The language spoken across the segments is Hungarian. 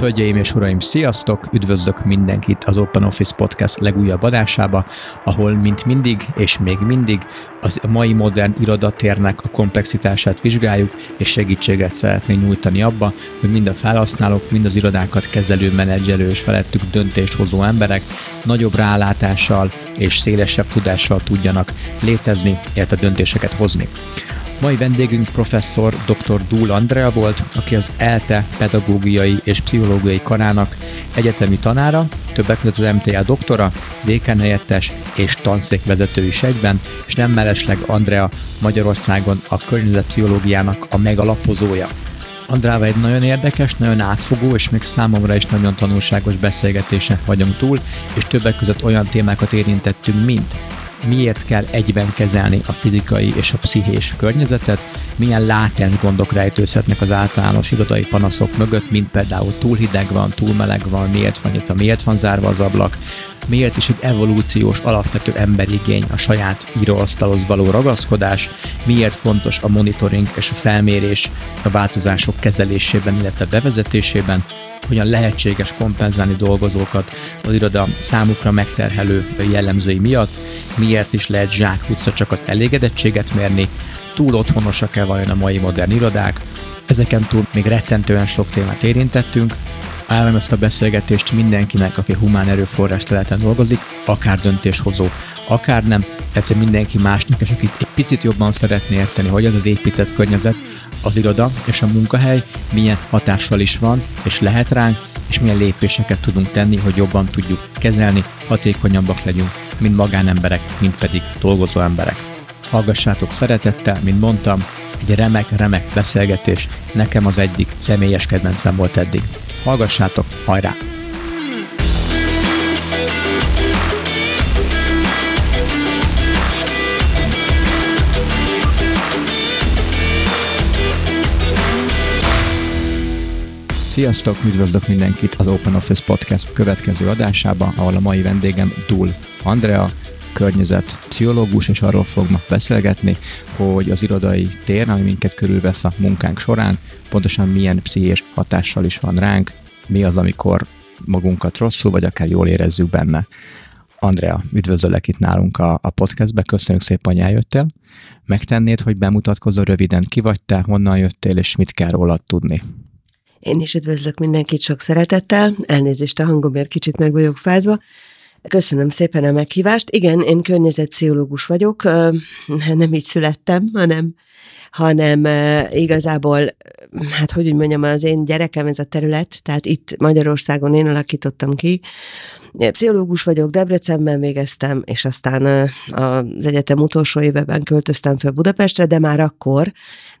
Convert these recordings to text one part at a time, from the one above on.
Hölgyeim és uraim, sziasztok! Üdvözlök mindenkit az Open Office Podcast legújabb adásába, ahol mint mindig és még mindig az mai modern irodatérnek a komplexitását vizsgáljuk, és segítséget szeretnénk nyújtani abba, hogy mind a felhasználók, mind az irodákat kezelő, menedzselő és felettük döntéshozó emberek nagyobb rálátással és szélesebb tudással tudjanak létezni, illetve döntéseket hozni. Mai vendégünk professzor dr. Dúl Andrea volt, aki az ELTE pedagógiai és pszichológiai karának egyetemi tanára, többek között az MTA doktora, dékán helyettes és tanszékvezető is egyben, és nem mellesleg Andrea Magyarországon a környezetpszichológiának a megalapozója. Andrával egy nagyon érdekes, nagyon átfogó, és még számomra is nagyon tanulságos beszélgetésen vagyunk túl, és többek között olyan témákat érintettünk, mint miért kell egyben kezelni a fizikai és a pszichés környezetet, milyen látens gondok rejtőzhetnek az általános irodai panaszok mögött, mint például túl hideg van, túl meleg van, miért van itt, miért van zárva az ablak, miért is egy evolúciós alapvető emberigény a saját íróasztalhoz való ragaszkodás, miért fontos a monitoring és a felmérés a változások kezelésében, illetve bevezetésében, hogyan lehetséges kompenzálni dolgozókat az iroda számukra megterhelő jellemzői miatt, miért is lehet utca csak az elégedettséget mérni, túl otthonosak-e vajon a mai modern irodák, ezeken túl még rettentően sok témát érintettünk, Ajánlom ezt a beszélgetést mindenkinek, aki humán erőforrás területen dolgozik, akár döntéshozó, akár nem, tehát mindenki másnak, és aki egy picit jobban szeretné érteni, hogy az az épített környezet, az iroda és a munkahely milyen hatással is van, és lehet ránk, és milyen lépéseket tudunk tenni, hogy jobban tudjuk kezelni, hatékonyabbak legyünk, mind magánemberek, mind pedig dolgozó emberek. Hallgassátok szeretettel, mint mondtam, egy remek-remek beszélgetés, nekem az egyik személyes kedvencem volt eddig. Hallgassátok, hajrá! Sziasztok, üdvözlök mindenkit az Open Office Podcast következő adásába, ahol a mai vendégem Dul Andrea, környezet pszichológus, és arról fog ma beszélgetni, hogy az irodai tér, ami minket körülvesz a munkánk során, pontosan milyen pszichés hatással is van ránk, mi az, amikor magunkat rosszul, vagy akár jól érezzük benne. Andrea, üdvözöllek itt nálunk a, a podcastbe, köszönjük szépen, hogy eljöttél. Megtennéd, hogy bemutatkozol röviden, ki vagy te, honnan jöttél, és mit kell rólad tudni? Én is üdvözlök mindenkit sok szeretettel, elnézést a hangomért kicsit meg vagyok fázva. Köszönöm szépen a meghívást. Igen, én környezetpszichológus vagyok, nem így születtem, hanem hanem igazából, hát hogy úgy mondjam, az én gyerekem ez a terület, tehát itt Magyarországon én alakítottam ki, Pszichológus vagyok, Debrecenben végeztem, és aztán az egyetem utolsó éveben költöztem fel Budapestre, de már akkor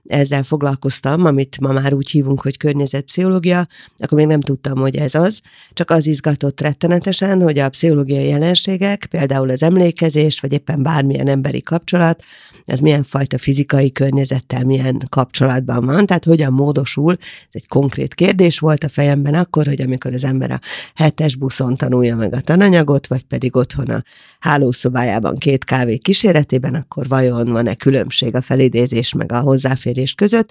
ezzel foglalkoztam, amit ma már úgy hívunk, hogy környezetpszichológia, akkor még nem tudtam, hogy ez az, csak az izgatott rettenetesen, hogy a pszichológiai jelenségek, például az emlékezés, vagy éppen bármilyen emberi kapcsolat, ez milyen fajta fizikai környezettel, milyen kapcsolatban van, tehát hogyan módosul, ez egy konkrét kérdés volt a fejemben akkor, hogy amikor az ember a hetes buszon tanulja meg a tananyagot, vagy pedig otthon a hálószobájában két kávé kíséretében, akkor vajon van-e különbség a felidézés meg a hozzáférés között?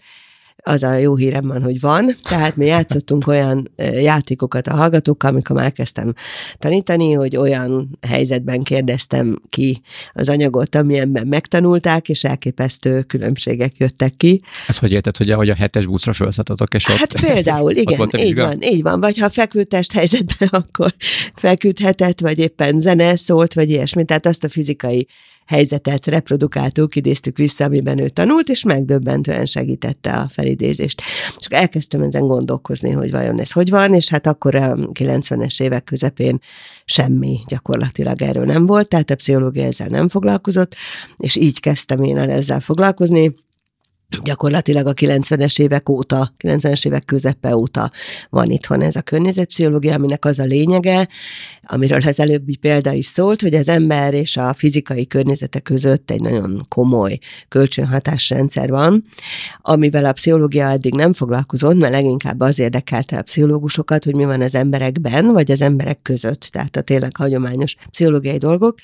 Az a jó hírem van, hogy van. Tehát mi játszottunk olyan játékokat a hallgatókkal, amikor már kezdtem tanítani, hogy olyan helyzetben kérdeztem ki az anyagot, amilyenben megtanulták, és elképesztő különbségek jöttek ki. Ez hogy érted, hogy ahogy a hetes buszra felszálltatok, és Hát ott, például, igen, ott így van, így van. Vagy ha fekvőtest helyzetben, akkor feküdhetett, vagy éppen zene szólt, vagy ilyesmi. Tehát azt a fizikai helyzetet reprodukáltuk, idéztük vissza, amiben ő tanult, és megdöbbentően segítette a felidézést. És elkezdtem ezen gondolkozni, hogy vajon ez hogy van, és hát akkor a 90-es évek közepén semmi gyakorlatilag erről nem volt, tehát a pszichológia ezzel nem foglalkozott, és így kezdtem én el ezzel foglalkozni gyakorlatilag a 90-es évek óta, 90-es évek közepe óta van itthon ez a környezetpszichológia, aminek az a lényege, amiről az előbbi példa is szólt, hogy az ember és a fizikai környezete között egy nagyon komoly kölcsönhatásrendszer van, amivel a pszichológia eddig nem foglalkozott, mert leginkább az érdekelte a pszichológusokat, hogy mi van az emberekben, vagy az emberek között, tehát a tényleg hagyományos pszichológiai dolgok,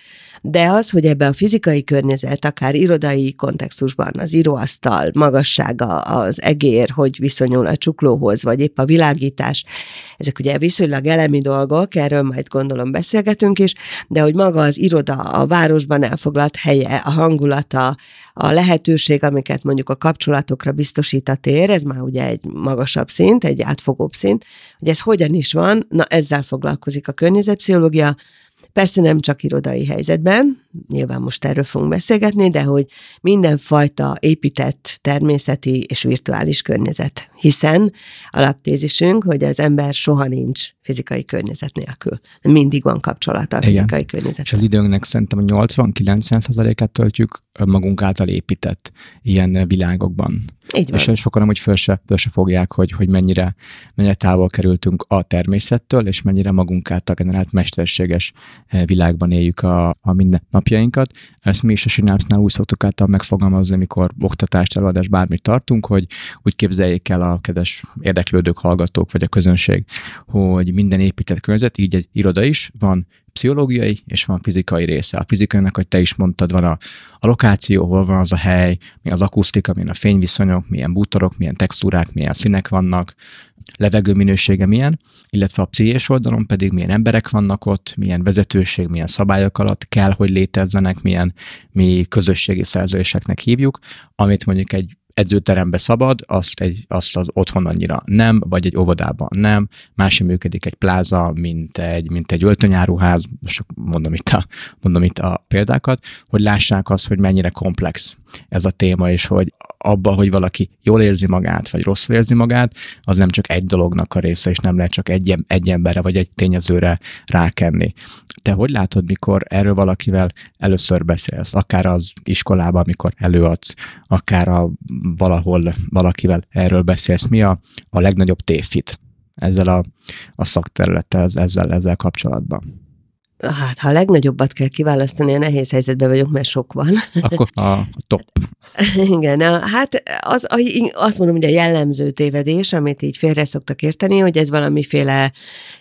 de az, hogy ebbe a fizikai környezet, akár irodai kontextusban, az íróasztal, magassága, az egér, hogy viszonyul a csuklóhoz, vagy épp a világítás, ezek ugye viszonylag elemi dolgok, erről majd gondolom beszélgetünk is, de hogy maga az iroda, a városban elfoglalt helye, a hangulata, a lehetőség, amiket mondjuk a kapcsolatokra biztosít a tér, ez már ugye egy magasabb szint, egy átfogóbb szint, hogy ez hogyan is van, na ezzel foglalkozik a környezetpszichológia, Persze nem csak irodai helyzetben, nyilván most erről fogunk beszélgetni, de hogy mindenfajta épített természeti és virtuális környezet. Hiszen alaptézisünk, hogy az ember soha nincs fizikai környezet nélkül. Mindig van kapcsolata a fizikai Igen. környezet. És az időnknek szerintem a 80-90%-át töltjük magunk által épített ilyen világokban. Így van. És sokan amúgy föl se, föl se fogják, hogy, hogy mennyire, mennyire távol kerültünk a természettől, és mennyire magunk által generált mesterséges világban éljük a, a mindennapjainkat. Ezt mi is a Synapsnál úgy szoktuk által megfogalmazni, amikor oktatást, előadást, bármit tartunk, hogy úgy képzeljék el a kedves érdeklődők, hallgatók, vagy a közönség, hogy minden épített környezet, így egy iroda is, van pszichológiai és van fizikai része. A fizikainak, hogy te is mondtad, van a, a lokáció, hol van az a hely, mi az akusztika, milyen a fényviszonyok, milyen bútorok, milyen textúrák, milyen színek vannak, levegő minősége milyen, illetve a pszichés oldalon pedig milyen emberek vannak ott, milyen vezetőség, milyen szabályok alatt kell, hogy létezzenek, milyen mi közösségi szerződéseknek hívjuk, amit mondjuk egy edzőterembe szabad, azt, egy, azt az otthon annyira nem, vagy egy óvodában nem, másik működik egy pláza, mint egy, mint egy öltönyáruház, most mondom itt, a, mondom itt a példákat, hogy lássák azt, hogy mennyire komplex ez a téma, és hogy abba, hogy valaki jól érzi magát, vagy rosszul érzi magát, az nem csak egy dolognak a része, és nem lehet csak egy, egy emberre, vagy egy tényezőre rákenni. Te hogy látod, mikor erről valakivel először beszélsz, akár az iskolában, amikor előadsz, akár a, valahol valakivel erről beszélsz, mi a, a legnagyobb tévhit ezzel a, a szakterülettel, ezzel, ezzel kapcsolatban? Hát ha a legnagyobbat kell kiválasztani, a nehéz helyzetben vagyok, mert sok van. Akkor a top. Igen, hát az, azt mondom, hogy a jellemző tévedés, amit így félre szoktak érteni, hogy ez valamiféle,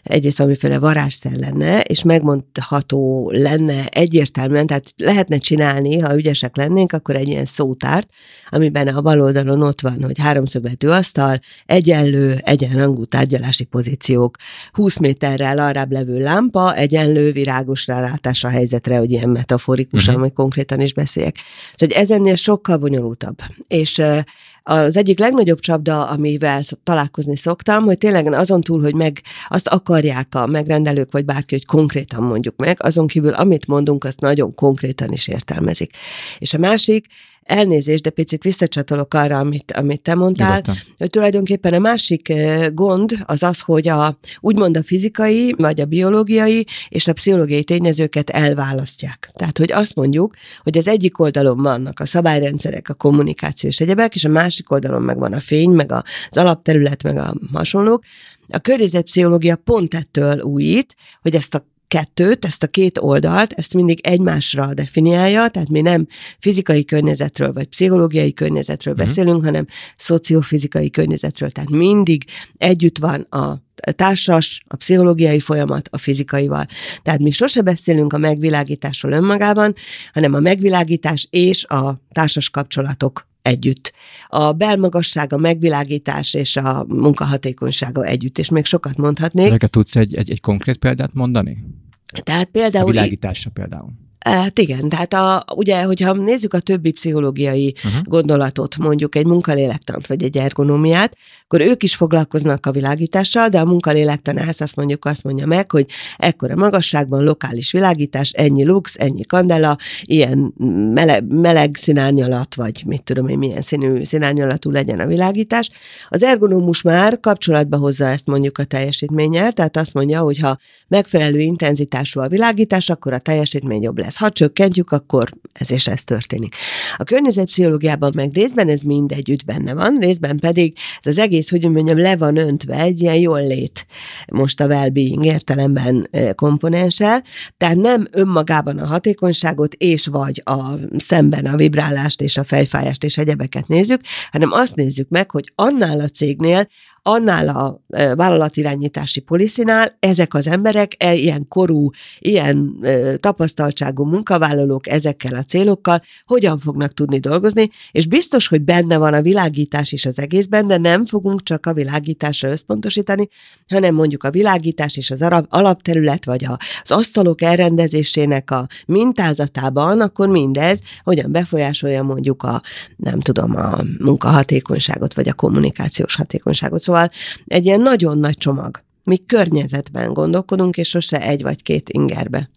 egyrészt valamiféle varázsszer lenne, és megmondható lenne egyértelműen, tehát lehetne csinálni, ha ügyesek lennénk, akkor egy ilyen szótárt, amiben a bal oldalon ott van, hogy háromszögletű asztal, egyenlő, egyenrangú tárgyalási pozíciók, 20 méterrel arrább levő lámpa, egyenlő, virágos rálátás a helyzetre, hogy ilyen metaforikusan, uh-huh. vagy konkrétan is beszéljek. Szóval, hogy ez ennél sokkal bonyolultabb. És az egyik legnagyobb csapda, amivel találkozni szoktam, hogy tényleg azon túl, hogy meg azt akarják a megrendelők, vagy bárki, hogy konkrétan mondjuk meg, azon kívül, amit mondunk, azt nagyon konkrétan is értelmezik. És a másik, elnézést, de picit visszacsatolok arra, amit, amit te mondtál, Nyugodtan. hogy tulajdonképpen a másik gond az az, hogy a, úgymond a fizikai, vagy a biológiai és a pszichológiai tényezőket elválasztják. Tehát, hogy azt mondjuk, hogy az egyik oldalon vannak a szabályrendszerek, a kommunikáció és egyebek, és a másik oldalon meg van a fény, meg az alapterület, meg a hasonlók. A környezetpszichológia pont ettől újít, hogy ezt a kettőt, ezt a két oldalt, ezt mindig egymásra definiálja, tehát mi nem fizikai környezetről vagy pszichológiai környezetről uh-huh. beszélünk, hanem szociofizikai környezetről, tehát mindig együtt van a társas, a pszichológiai folyamat a fizikaival. Tehát mi sose beszélünk a megvilágításról önmagában, hanem a megvilágítás és a társas kapcsolatok együtt. A belmagasság, a megvilágítás és a munkahatékonysága együtt, és még sokat mondhatnék. Ezeket tudsz egy, egy, egy konkrét példát mondani? Tehát például... A világításra például. Hát igen, tehát a, ugye, hogyha nézzük a többi pszichológiai uh-huh. gondolatot, mondjuk egy munkalélektant vagy egy ergonómiát, akkor ők is foglalkoznak a világítással, de a munkalélektanász azt mondjuk azt mondja meg, hogy ekkora magasságban lokális világítás, ennyi lux, ennyi kandela, ilyen meleg, meleg színárnyalat, vagy mit tudom én, milyen színű színárnyalatú legyen a világítás. Az ergonómus már kapcsolatba hozza ezt mondjuk a teljesítménnyel, tehát azt mondja, hogy ha megfelelő intenzitású a világítás, akkor a teljesítmény jobb lesz lesz. Ha csökkentjük, akkor ez és ez történik. A környezetpszichológiában meg részben ez mind együtt benne van, részben pedig ez az egész, hogy mondjam, le van öntve egy ilyen jól lét most a well-being értelemben komponenssel, tehát nem önmagában a hatékonyságot és vagy a szemben a vibrálást és a fejfájást és egyebeket nézzük, hanem azt nézzük meg, hogy annál a cégnél annál a vállalatirányítási poliszinál ezek az emberek, e, ilyen korú, ilyen tapasztaltságú munkavállalók ezekkel a célokkal hogyan fognak tudni dolgozni, és biztos, hogy benne van a világítás is az egészben, de nem fogunk csak a világításra összpontosítani, hanem mondjuk a világítás és az alapterület, vagy az asztalok elrendezésének a mintázatában, akkor mindez hogyan befolyásolja mondjuk a, nem tudom, a munkahatékonyságot, vagy a kommunikációs hatékonyságot. Szóval egy ilyen nagyon nagy csomag. Mi környezetben gondolkodunk, és sose egy vagy két ingerbe.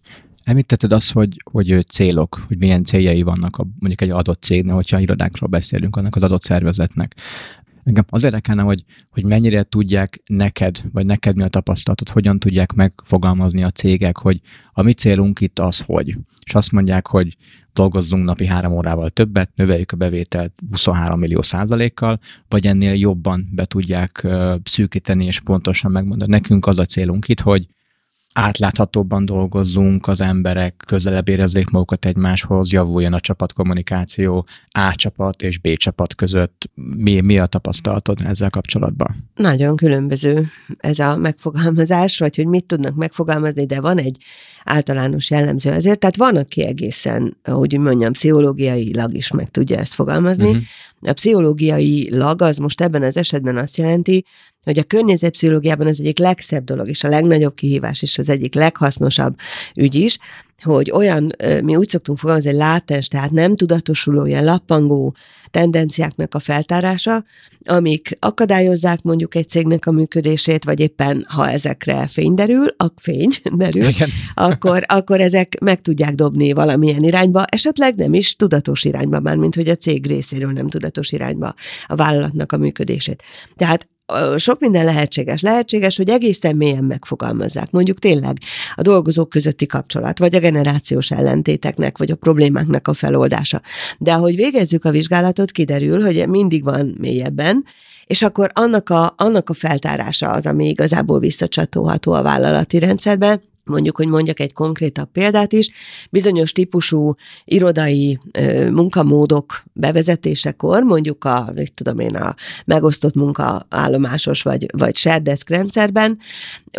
Említetted azt, hogy, hogy célok, hogy milyen céljai vannak a, mondjuk egy adott cégnek, hogyha irodákról beszélünk, annak az adott szervezetnek. Engem az érdekelne, hogy, hogy mennyire tudják neked, vagy neked mi a tapasztalatod, hogyan tudják megfogalmazni a cégek, hogy a mi célunk itt az, hogy. És azt mondják, hogy dolgozzunk napi három órával többet, növeljük a bevételt 23 millió százalékkal, vagy ennél jobban be tudják szűkíteni és pontosan megmondani. Nekünk az a célunk itt, hogy átláthatóbban dolgozzunk, az emberek közelebb érezzék magukat egymáshoz, javuljon a csapatkommunikáció A csapat és B csapat között. Mi, mi a tapasztalatod ezzel kapcsolatban? Nagyon különböző ez a megfogalmazás, vagy hogy mit tudnak megfogalmazni, de van egy általános jellemző ezért. Tehát van, aki egészen, hogy mondjam, pszichológiailag is meg tudja ezt fogalmazni. Uh-huh. A pszichológiai lag az most ebben az esetben azt jelenti, hogy a környezetpszichológiában az egyik legszebb dolog, és a legnagyobb kihívás, és az egyik leghasznosabb ügy is, hogy olyan, mi úgy szoktunk fogalmazni, hogy látens, tehát nem tudatosuló, ilyen lappangó tendenciáknak a feltárása, amik akadályozzák mondjuk egy cégnek a működését, vagy éppen ha ezekre fény derül, a fény derül, Igen. akkor, akkor ezek meg tudják dobni valamilyen irányba, esetleg nem is tudatos irányba, már mint hogy a cég részéről nem tudatos irányba a vállalatnak a működését. Tehát sok minden lehetséges. Lehetséges, hogy egészen mélyen megfogalmazzák. Mondjuk tényleg a dolgozók közötti kapcsolat, vagy a generációs ellentéteknek, vagy a problémáknak a feloldása. De ahogy végezzük a vizsgálatot, kiderül, hogy mindig van mélyebben, és akkor annak a, annak a feltárása az, ami igazából visszacsatolható a vállalati rendszerbe, mondjuk, hogy mondjak egy konkrétabb példát is, bizonyos típusú irodai ö, munkamódok bevezetésekor, mondjuk a, mit tudom én, a megosztott munkaállomásos vagy, vagy shared rendszerben,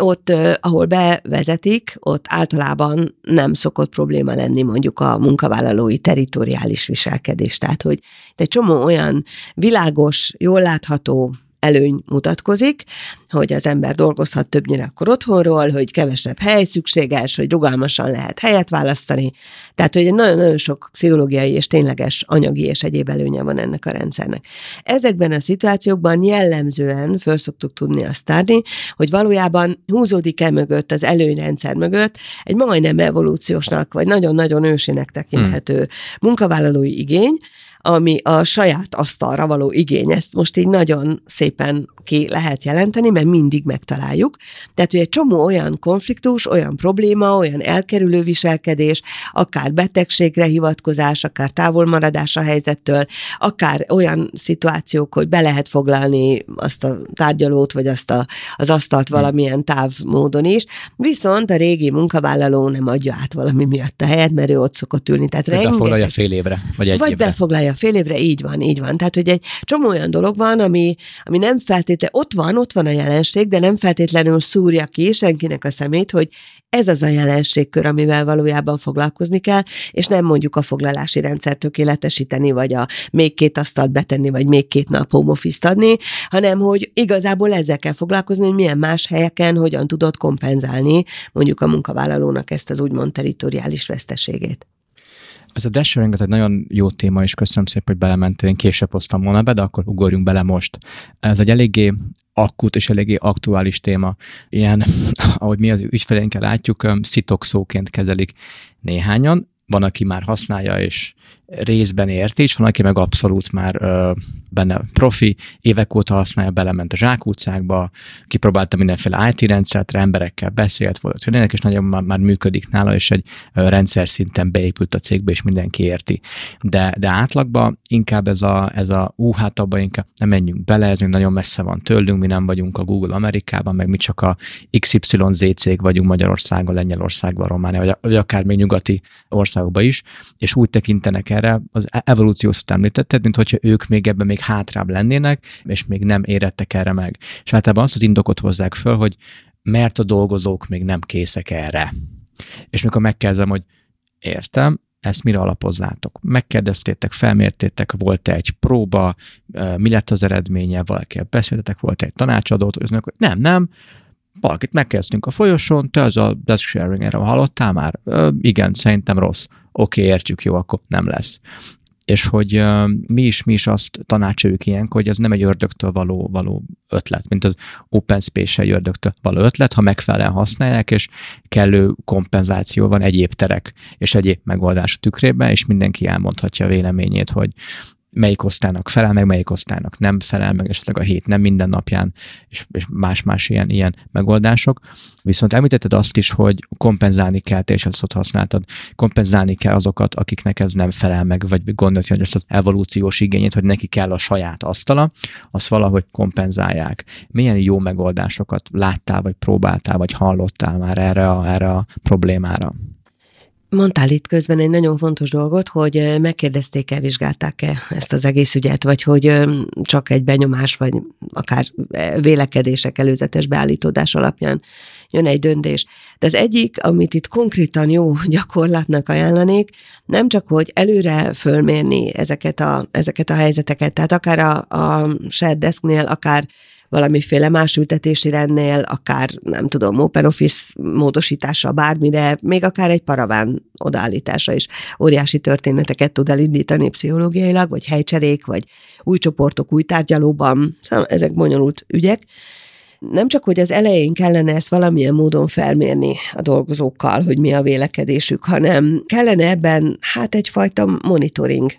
ott, ö, ahol bevezetik, ott általában nem szokott probléma lenni mondjuk a munkavállalói teritoriális viselkedés. Tehát, hogy egy csomó olyan világos, jól látható előny mutatkozik, hogy az ember dolgozhat többnyire akkor otthonról, hogy kevesebb hely szükséges, hogy rugalmasan lehet helyet választani. Tehát, hogy nagyon-nagyon sok pszichológiai és tényleges anyagi és egyéb előnye van ennek a rendszernek. Ezekben a szituációkban jellemzően föl szoktuk tudni azt tárni, hogy valójában húzódik e mögött, az előnyrendszer mögött egy majdnem evolúciósnak, vagy nagyon-nagyon ősének tekinthető hmm. munkavállalói igény, ami a saját asztalra való igény. Ezt most így nagyon szépen ki lehet jelenteni, mert mindig megtaláljuk. Tehát, hogy egy csomó olyan konfliktus, olyan probléma, olyan elkerülő viselkedés, akár betegségre hivatkozás, akár távolmaradás a helyzettől, akár olyan szituációk, hogy be lehet foglalni azt a tárgyalót, vagy azt a, az asztalt valamilyen távmódon is, viszont a régi munkavállaló nem adja át valami miatt a helyet, mert ő ott szokott ülni. Tehát rengeteg... befoglalja fél évre, vagy egy Vagy évre. befoglalja fél évre, így van, így van. Tehát, hogy egy csomó olyan dolog van, ami, ami nem feltétlenül, ott van, ott van a jelenség, de nem feltétlenül szúrja ki senkinek a szemét, hogy ez az a jelenségkör, amivel valójában foglalkozni kell, és nem mondjuk a foglalási rendszert tökéletesíteni, vagy a még két asztalt betenni, vagy még két nap home office adni, hanem hogy igazából ezzel kell foglalkozni, hogy milyen más helyeken hogyan tudod kompenzálni mondjuk a munkavállalónak ezt az úgymond teritoriális veszteségét. Ez a dashering az egy nagyon jó téma, és köszönöm szépen, hogy belementél. Én később hoztam volna be, de akkor ugorjunk bele most. Ez egy eléggé akut és eléggé aktuális téma. Ilyen, ahogy mi az ügyfeleinkkel látjuk, szitokszóként kezelik néhányan. Van, aki már használja, és részben érti, és van, aki meg abszolút már ö, benne profi, évek óta használja, belement a zsákutcákba, kipróbálta mindenféle IT rendszert, emberekkel beszélt, volt hogy és nagyon már, már működik nála, és egy ö, rendszer szinten beépült a cégbe, és mindenki érti. De, de átlagban inkább ez a, ez a ú, hát abban inkább nem menjünk bele, ez még nagyon messze van tőlünk, mi nem vagyunk a Google Amerikában, meg mi csak a XYZ cég vagyunk Magyarországon, Lengyelországban, Románia, vagy, vagy akár még nyugati országban országokban is, és úgy tekintenek erre, az e- evolúciót említetted, mint hogyha ők még ebben még hátrább lennének, és még nem érettek erre meg. És általában azt az indokot hozzák föl, hogy mert a dolgozók még nem készek erre. És mikor megkezdem, hogy értem, ezt mire alapoznátok? Megkérdeztétek, felmértétek, volt-e egy próba, mi lett az eredménye, valakivel beszéltetek, volt egy tanácsadót, hogy nem, nem, valakit megkezdtünk a folyosón, te az a desk sharing erre hallottál már? Ö, igen, szerintem rossz. Oké, okay, értjük, jó, akkor nem lesz és hogy uh, mi is, mi is azt tanácsoljuk ilyenkor, hogy ez nem egy ördögtől való, való ötlet, mint az Open Space egy ördögtől való ötlet, ha megfelelően használják, és kellő kompenzáció van egyéb terek és egyéb megoldás a tükrében, és mindenki elmondhatja a véleményét, hogy melyik osztálynak felel meg, melyik osztálynak nem felel meg, esetleg a hét nem minden napján, és, és más-más ilyen, ilyen megoldások. Viszont említetted azt is, hogy kompenzálni kell, te is azt használtad, kompenzálni kell azokat, akiknek ez nem felel meg, vagy gondolja, hogy ezt az evolúciós igényét, hogy neki kell a saját asztala, azt valahogy kompenzálják. Milyen jó megoldásokat láttál, vagy próbáltál, vagy hallottál már erre a, erre a problémára? Mondtál itt közben egy nagyon fontos dolgot, hogy megkérdezték-e, vizsgálták-e ezt az egész ügyet, vagy hogy csak egy benyomás, vagy akár vélekedések előzetes beállítódás alapján jön egy döntés. De az egyik, amit itt konkrétan jó gyakorlatnak ajánlanék, nem csak, hogy előre fölmérni ezeket a, ezeket a helyzeteket, tehát akár a, a shared desknél, akár valamiféle más ültetési rendnél, akár nem tudom, OpenOffice módosítása bármire, még akár egy paraván odaállítása is óriási történeteket tud elindítani pszichológiailag, vagy helycserék, vagy új csoportok új tárgyalóban, szóval ezek bonyolult ügyek. Nem csak, hogy az elején kellene ezt valamilyen módon felmérni a dolgozókkal, hogy mi a vélekedésük, hanem kellene ebben hát egyfajta monitoring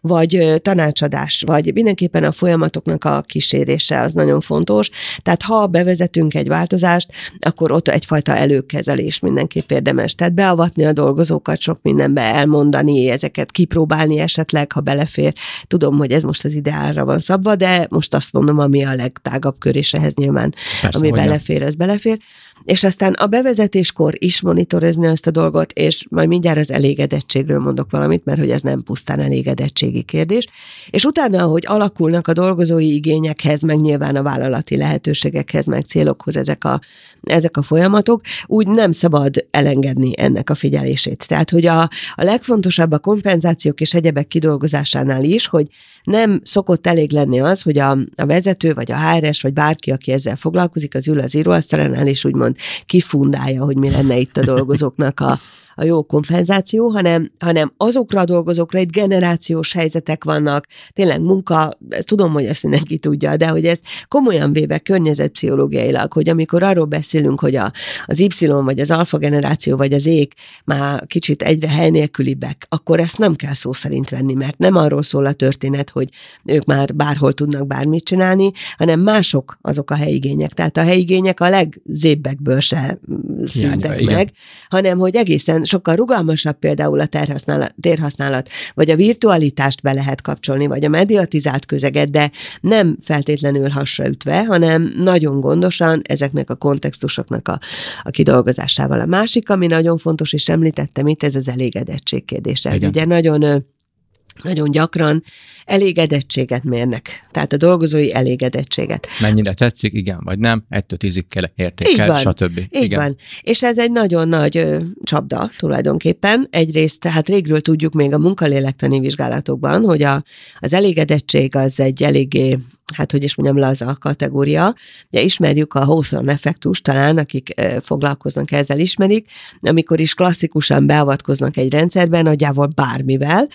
vagy tanácsadás, vagy mindenképpen a folyamatoknak a kísérése az nagyon fontos. Tehát ha bevezetünk egy változást, akkor ott egyfajta előkezelés mindenképp érdemes. Tehát beavatni a dolgozókat sok mindenbe, elmondani, ezeket kipróbálni esetleg, ha belefér. Tudom, hogy ez most az ideálra van szabva, de most azt mondom, ami a legtágabb kör, és ehhez nyilván, Persze, ami belefér, ez belefér és aztán a bevezetéskor is monitorozni ezt a dolgot, és majd mindjárt az elégedettségről mondok valamit, mert hogy ez nem pusztán elégedettségi kérdés, és utána, ahogy alakulnak a dolgozói igényekhez, meg nyilván a vállalati lehetőségekhez, meg célokhoz ezek a, ezek a folyamatok, úgy nem szabad elengedni ennek a figyelését. Tehát, hogy a, a legfontosabb a kompenzációk és egyebek kidolgozásánál is, hogy nem szokott elég lenni az, hogy a, a vezető, vagy a HRS, vagy bárki, aki ezzel foglalkozik, az ül az íróasztalánál, és úgymond kifundálja, hogy mi lenne itt a dolgozóknak a, a jó kompenzáció, hanem, hanem azokra a dolgozókra itt generációs helyzetek vannak, tényleg munka, tudom, hogy ezt mindenki tudja, de hogy ez komolyan véve környezetpszichológiailag, hogy amikor arról beszélünk, hogy a, az Y vagy az alfa generáció vagy az ék már kicsit egyre hely nélkülibbek, akkor ezt nem kell szó szerint venni, mert nem arról szól a történet, hogy ők már bárhol tudnak bármit csinálni, hanem mások azok a helyigények. Tehát a helyigények a legzébbekből se szüntek meg, hanem hogy egészen sokkal rugalmasabb például a terhasználat, térhasználat, vagy a virtualitást be lehet kapcsolni, vagy a mediatizált közeget, de nem feltétlenül hasraütve, hanem nagyon gondosan ezeknek a kontextusoknak a, a kidolgozásával. A másik, ami nagyon fontos, és említettem itt, ez az elégedettség kérdése. Igen. Ugye nagyon nagyon gyakran elégedettséget mérnek. Tehát a dolgozói elégedettséget. Mennyire tetszik, igen, vagy nem, ettől tízig kell értékel, stb. Így igen. van. És ez egy nagyon nagy ö, csapda tulajdonképpen. Egyrészt, tehát régről tudjuk még a munkalélektani vizsgálatokban, hogy a, az elégedettség az egy eléggé hát hogy is mondjam, laza kategória. Ugye ismerjük a Hawthorne effektus, talán akik foglalkoznak ezzel ismerik, amikor is klasszikusan beavatkoznak egy rendszerben, nagyjából bármivel,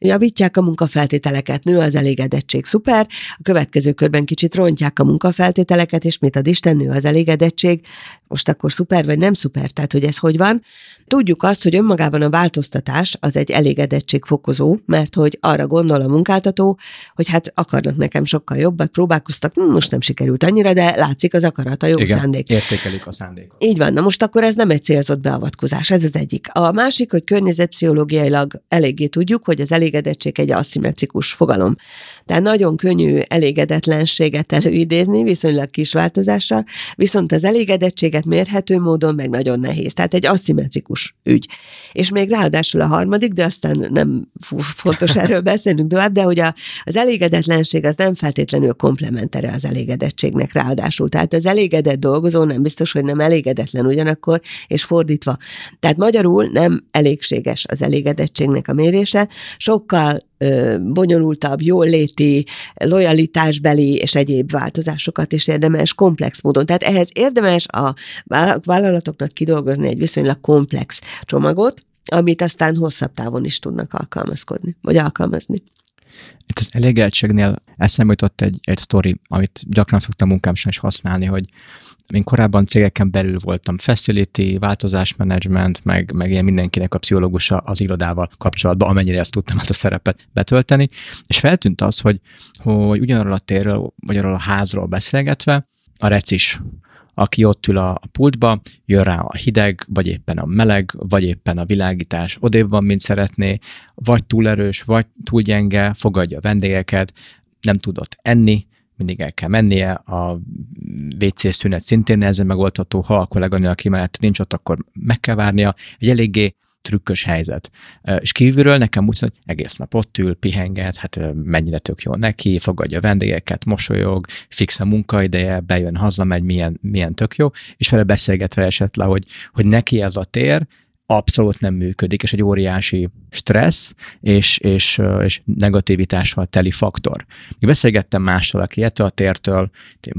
javítják a munkafeltételeket, nő az elégedettség, szuper, a következő körben kicsit rontják a munkafeltételeket, és mit ad Isten, nő az elégedettség, most akkor szuper vagy nem szuper, tehát hogy ez hogy van. Tudjuk azt, hogy önmagában a változtatás az egy elégedettségfokozó, mert hogy arra gondol a munkáltató, hogy hát akarnak nekem sokkal jobbat, próbálkoztak, hm, most nem sikerült annyira, de látszik az akarat, a jó Igen, szándék. értékelik a szándékot. Így van, na most akkor ez nem egy célzott beavatkozás, ez az egyik. A másik, hogy környezetpszichológiailag eléggé tudjuk, hogy az elég elégedettség egy aszimmetrikus fogalom. Tehát nagyon könnyű elégedetlenséget előidézni, viszonylag kis változással, viszont az elégedettséget mérhető módon meg nagyon nehéz. Tehát egy aszimmetrikus ügy. És még ráadásul a harmadik, de aztán nem fontos erről beszélnünk tovább, de hogy a, az elégedetlenség az nem feltétlenül komplementere az elégedettségnek ráadásul. Tehát az elégedett dolgozó nem biztos, hogy nem elégedetlen ugyanakkor, és fordítva. Tehát magyarul nem elégséges az elégedettségnek a mérése, sokkal bonyolultabb, jól léti, lojalitásbeli és egyéb változásokat is érdemes komplex módon. Tehát ehhez érdemes a vállalatoknak kidolgozni egy viszonylag komplex csomagot, amit aztán hosszabb távon is tudnak alkalmazkodni, vagy alkalmazni. Itt az elégeltségnél eszembe jutott egy, egy sztori, amit gyakran szoktam munkámsan is használni, hogy én korábban cégeken belül voltam facility, változásmenedzsment, meg, meg ilyen mindenkinek a pszichológusa az irodával kapcsolatban, amennyire ezt tudtam azt a szerepet betölteni, és feltűnt az, hogy, hogy ugyanarról a térről, vagy arról a házról beszélgetve, a recis aki ott ül a pultba, jön rá a hideg, vagy éppen a meleg, vagy éppen a világítás odébb van, mint szeretné, vagy túl erős, vagy túl gyenge, fogadja a vendégeket, nem tudott enni, mindig el kell mennie, a WC szünet szintén nehezen megoldható, ha a kolléganő, aki mellett nincs ott, akkor meg kell várnia. Egy eléggé trükkös helyzet. És kívülről nekem úgy hogy egész nap ott ül, pihenget, hát mennyire tök jó neki, fogadja a vendégeket, mosolyog, fix a munkaideje, bejön, hazamegy, milyen, milyen tök jó, és vele beszélgetve esett le, hogy, hogy neki ez a tér, abszolút nem működik, és egy óriási stressz és, és, és negativitással teli faktor. Még beszélgettem mással, aki ettől a tértől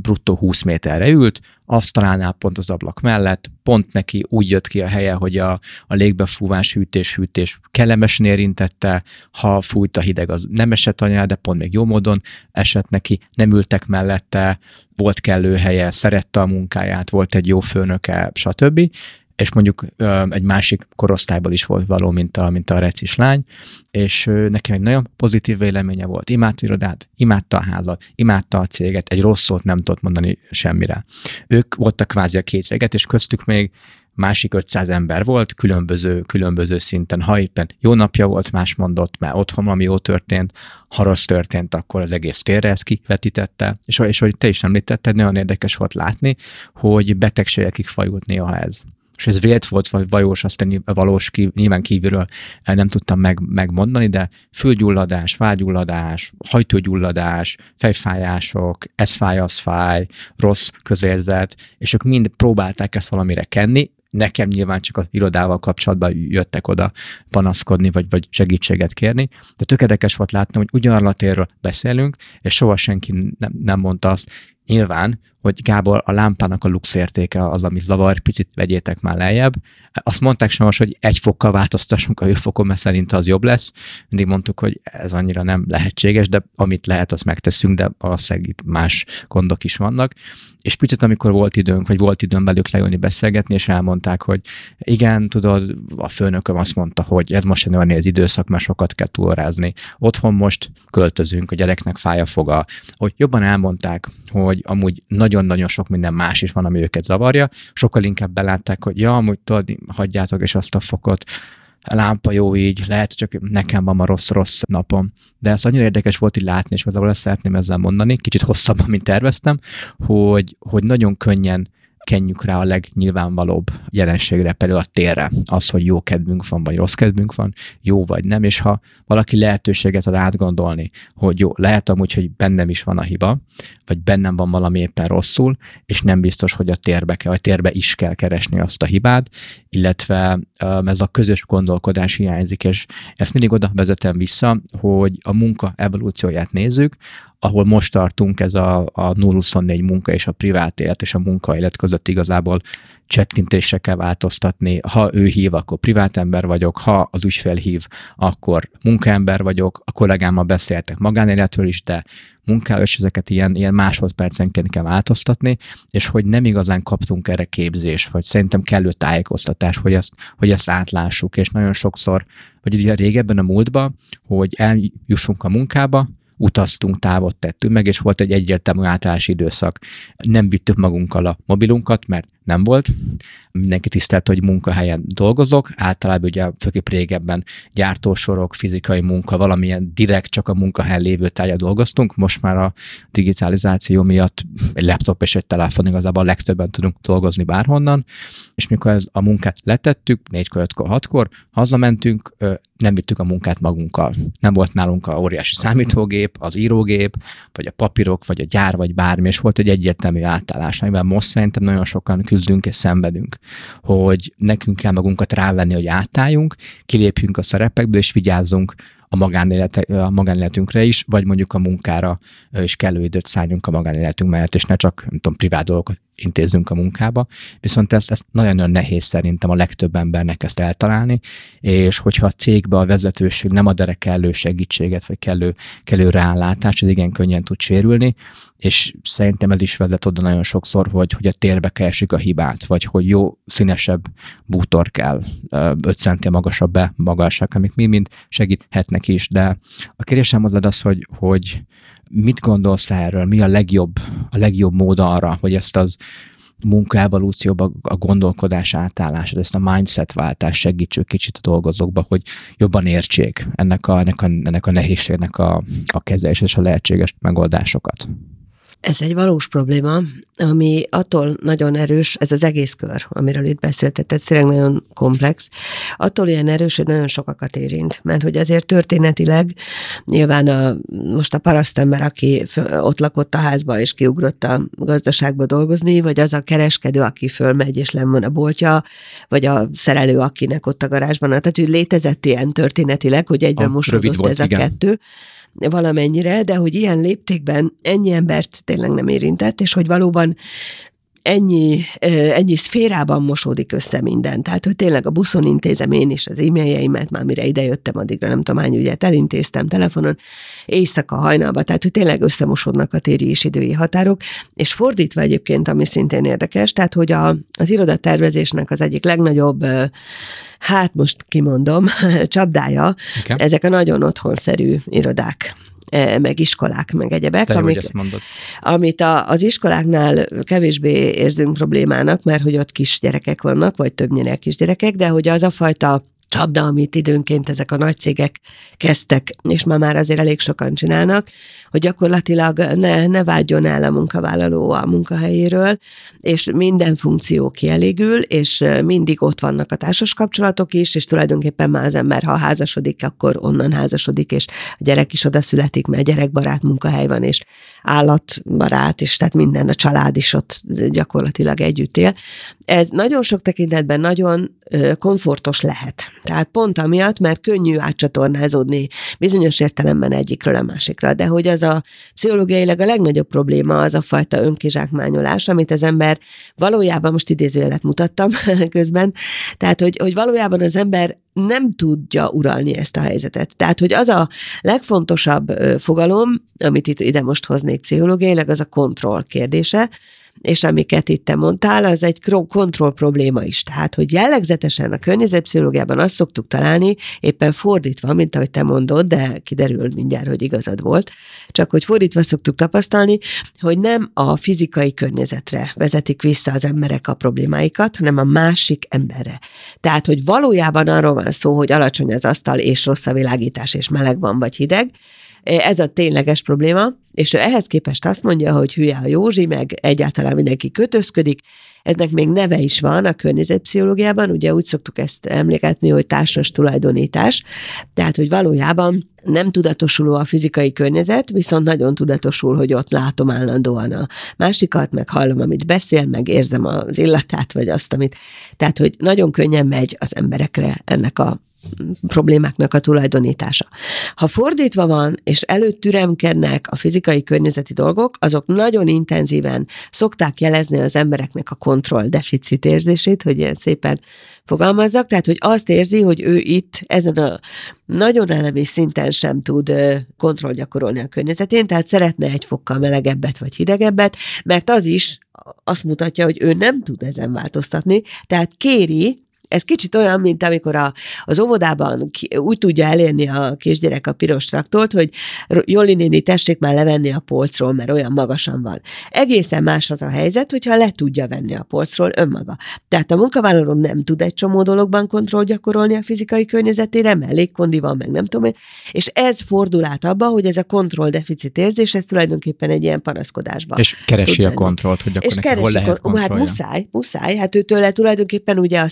bruttó 20 méterre ült, asztalánál pont az ablak mellett, pont neki úgy jött ki a helye, hogy a, a légbefúvás, hűtés, hűtés kellemesen érintette, ha fújt a hideg, az nem esett anyá, de pont még jó módon esett neki, nem ültek mellette, volt kellő helye, szerette a munkáját, volt egy jó főnöke, stb és mondjuk egy másik korosztályból is volt való, mint a, mint a recis lány, és nekem egy nagyon pozitív véleménye volt. Imádta irodát, imádta a házat, imádta a céget, egy rossz szót nem tudott mondani semmire. Ők voltak kvázi a két véget, és köztük még másik 500 ember volt, különböző, különböző szinten. Ha éppen jó napja volt, más mondott, mert otthon ami jó történt, ha rossz történt, akkor az egész térre ezt kivetítette. És, és hogy te is említetted, nagyon érdekes volt látni, hogy betegségekig fajult néha ez és ez vélt volt, vagy vajós, aztán valós, kív, nyilván kívülről nem tudtam meg, megmondani, de fülgyulladás, vágyulladás, hajtógyulladás, fejfájások, ez fáj, az fáj, rossz közérzet, és ők mind próbálták ezt valamire kenni, nekem nyilván csak az irodával kapcsolatban jöttek oda panaszkodni, vagy, vagy segítséget kérni, de tökéletes volt látni, hogy ugyanarra a térről beszélünk, és soha senki nem, nem mondta azt, Nyilván, hogy Gábor, a lámpának a lux értéke az, ami zavar, picit vegyétek már lejjebb. Azt mondták sem hogy egy fokkal változtassunk a hőfokon, mert szerint az jobb lesz. Mindig mondtuk, hogy ez annyira nem lehetséges, de amit lehet, azt megteszünk, de valószínűleg itt más gondok is vannak. És picit, amikor volt időnk, vagy volt időm velük leülni, beszélgetni, és elmondták, hogy igen, tudod, a főnököm azt mondta, hogy ez most egy olyan az időszak, mert sokat kell túlrázni. Otthon most költözünk, a gyereknek fáj a foga. Hogy jobban elmondták, hogy amúgy nagyon-nagyon sok minden más is van, ami őket zavarja, sokkal inkább belátták, hogy ja, amúgy tudod, hagyjátok és azt a fokot, a lámpa jó így, lehet, csak nekem van ma rossz-rossz napom. De ez annyira érdekes volt így látni, és igazából ezt szeretném ezzel mondani, kicsit hosszabban, mint terveztem, hogy, hogy nagyon könnyen kenjük rá a legnyilvánvalóbb jelenségre, például a térre, az, hogy jó kedvünk van, vagy rossz kedvünk van, jó vagy nem, és ha valaki lehetőséget ad átgondolni, hogy jó, lehet amúgy, hogy bennem is van a hiba, vagy bennem van valami éppen rosszul, és nem biztos, hogy a térbe kell, vagy térbe is kell keresni azt a hibát, illetve ez a közös gondolkodás hiányzik, és ezt mindig oda vezetem vissza, hogy a munka evolúcióját nézzük, ahol most tartunk, ez a, a 024 munka és a privát élet és a munka élet között igazából csettintésre kell változtatni. Ha ő hív, akkor privát ember vagyok, ha az ügyfél hív, akkor munkaember vagyok, a kollégámmal beszéltek magánéletről is, de munkáról, és ezeket ilyen, ilyen másodpercenként kell változtatni, és hogy nem igazán kaptunk erre képzés, vagy szerintem kellő tájékoztatás, hogy ezt, hogy ezt átlássuk, és nagyon sokszor, vagy ugye régebben a múltban, hogy eljussunk a munkába, utaztunk, távot tettünk meg, és volt egy egyértelmű átállási időszak. Nem vittük magunkkal a mobilunkat, mert nem volt. Mindenki tisztelt, hogy munkahelyen dolgozok. Általában ugye főképp régebben gyártósorok, fizikai munka, valamilyen direkt csak a munkahelyen lévő tárgya dolgoztunk. Most már a digitalizáció miatt egy laptop és egy telefon igazából a legtöbben tudunk dolgozni bárhonnan, és mikor ez a munkát letettük, négykor, ötkor, hatkor, hazamentünk, nem vittük a munkát magunkkal. Nem volt nálunk a óriási számítógép, az írógép, vagy a papírok, vagy a gyár, vagy bármi, és volt egy egyértelmű átállás, amivel most szerintem nagyon sokan küzdünk és szenvedünk, hogy nekünk kell magunkat rávenni, hogy átálljunk, kilépjünk a szerepekből, és vigyázzunk a, magánélet, a magánéletünkre is, vagy mondjuk a munkára is kellő időt szálljunk a magánéletünk mellett, és ne csak, nem tudom, privát dolgokat intézzünk a munkába. Viszont ez, ez nagyon-nagyon nehéz szerintem a legtöbb embernek ezt eltalálni, és hogyha a cégbe a vezetőség nem ad erre kellő segítséget, vagy kellő, kellő rálátást, ez igen könnyen tud sérülni, és szerintem ez is vezet oda nagyon sokszor, hogy, hogy a térbe keresik a hibát, vagy hogy jó színesebb bútor kell, 5 centi magasabb be magasság, amik mind-mind segíthetnek is, de a kérdésem az az, hogy, hogy mit gondolsz erről, mi a legjobb, a legjobb mód arra, hogy ezt az munkaevolúcióba a gondolkodás átállását, ezt a mindset váltás segítsük kicsit a dolgozókba, hogy jobban értsék ennek a, ennek a, ennek a nehézségnek a, a kezelés és a lehetséges megoldásokat. Ez egy valós probléma, ami attól nagyon erős, ez az egész kör, amiről itt beszéltet, ez tényleg nagyon komplex, attól ilyen erős, hogy nagyon sokakat érint, mert hogy azért történetileg nyilván a, most a parasztember, aki ott lakott a házba és kiugrott a gazdaságba dolgozni, vagy az a kereskedő, aki fölmegy és len van a boltja, vagy a szerelő, akinek ott a garázsban, tehát hogy létezett ilyen történetileg, hogy egyben a, mosódott volt, ez a igen. kettő, valamennyire, de hogy ilyen léptékben ennyi embert tényleg nem érintett, és hogy valóban ennyi, ennyi szférában mosódik össze minden. Tehát, hogy tényleg a buszon intézem én is az e-mailjeimet, már mire idejöttem, addigra nem tudom hány ügyet elintéztem telefonon, éjszaka, hajnalba, tehát, hogy tényleg összemosódnak a téri és idői határok, és fordítva egyébként, ami szintén érdekes, tehát, hogy a, az irodatervezésnek az egyik legnagyobb hát most kimondom, csapdája, okay. ezek a nagyon otthonszerű irodák meg iskolák, meg egyebek. Te amik, ezt mondod. Amit a, az iskoláknál kevésbé érzünk problémának, mert hogy ott kisgyerekek vannak, vagy többnyire kisgyerekek, de hogy az a fajta csapda, amit időnként ezek a nagy cégek kezdtek, és ma már azért elég sokan csinálnak, hogy gyakorlatilag ne, ne vágyjon el a munkavállaló a munkahelyéről, és minden funkció kielégül, és mindig ott vannak a társas kapcsolatok is, és tulajdonképpen már az ember, ha házasodik, akkor onnan házasodik, és a gyerek is oda születik, mert gyerekbarát munkahely van, és állatbarát, és tehát minden, a család is ott gyakorlatilag együtt él. Ez nagyon sok tekintetben nagyon komfortos lehet. Tehát pont amiatt, mert könnyű átcsatornázódni bizonyos értelemben egyikről a másikra, de hogy az a pszichológiailag a legnagyobb probléma az a fajta önkizsákmányolás, amit az ember valójában, most idézőjelet mutattam közben, tehát hogy, hogy valójában az ember nem tudja uralni ezt a helyzetet. Tehát, hogy az a legfontosabb fogalom, amit itt ide most hoznék pszichológiailag, az a kontroll kérdése, és amiket itt te mondtál, az egy kontroll probléma is. Tehát, hogy jellegzetesen a környezetpszichológiában azt szoktuk találni, éppen fordítva, mint ahogy te mondod, de kiderül mindjárt, hogy igazad volt, csak hogy fordítva szoktuk tapasztalni, hogy nem a fizikai környezetre vezetik vissza az emberek a problémáikat, hanem a másik emberre. Tehát, hogy valójában arról van szó, hogy alacsony az asztal, és rossz a világítás, és meleg van, vagy hideg, ez a tényleges probléma, és ő ehhez képest azt mondja, hogy hülye a Józsi, meg egyáltalán mindenki kötözködik. Ennek még neve is van a környezetpszichológiában, ugye úgy szoktuk ezt emlékezni, hogy társas tulajdonítás, tehát, hogy valójában nem tudatosuló a fizikai környezet, viszont nagyon tudatosul, hogy ott látom állandóan a másikat, meg hallom, amit beszél, meg érzem az illatát, vagy azt, amit. Tehát, hogy nagyon könnyen megy az emberekre ennek a problémáknak a tulajdonítása. Ha fordítva van, és előtt türemkednek a fizikai környezeti dolgok, azok nagyon intenzíven szokták jelezni az embereknek a kontroll deficit érzését, hogy ilyen szépen fogalmazzak, tehát, hogy azt érzi, hogy ő itt ezen a nagyon elemi szinten sem tud kontroll gyakorolni a környezetén, tehát szeretne egy fokkal melegebbet vagy hidegebbet, mert az is azt mutatja, hogy ő nem tud ezen változtatni, tehát kéri Ez kicsit olyan, mint amikor a, az óvodában ki, úgy tudja elérni a kisgyerek a piros traktort, hogy Joli néni, tessék már levenni a polcról, mert olyan magasan van. Egészen más az a helyzet, hogyha le tudja venni a polcról önmaga. Tehát a munkavállaló nem tud egy csomó dologban kontroll gyakorolni a fizikai környezetére, mellékkondi van, meg nem tudom én, és ez fordul át abba, hogy ez a kontrolldeficit érzés, ez tulajdonképpen egy ilyen panaszkodásban. És keresi a kontrollt, hogy akkor és neki hol lehet kontrollja. Hát muszáj, muszáj, hát őtől tulajdonképpen ugye a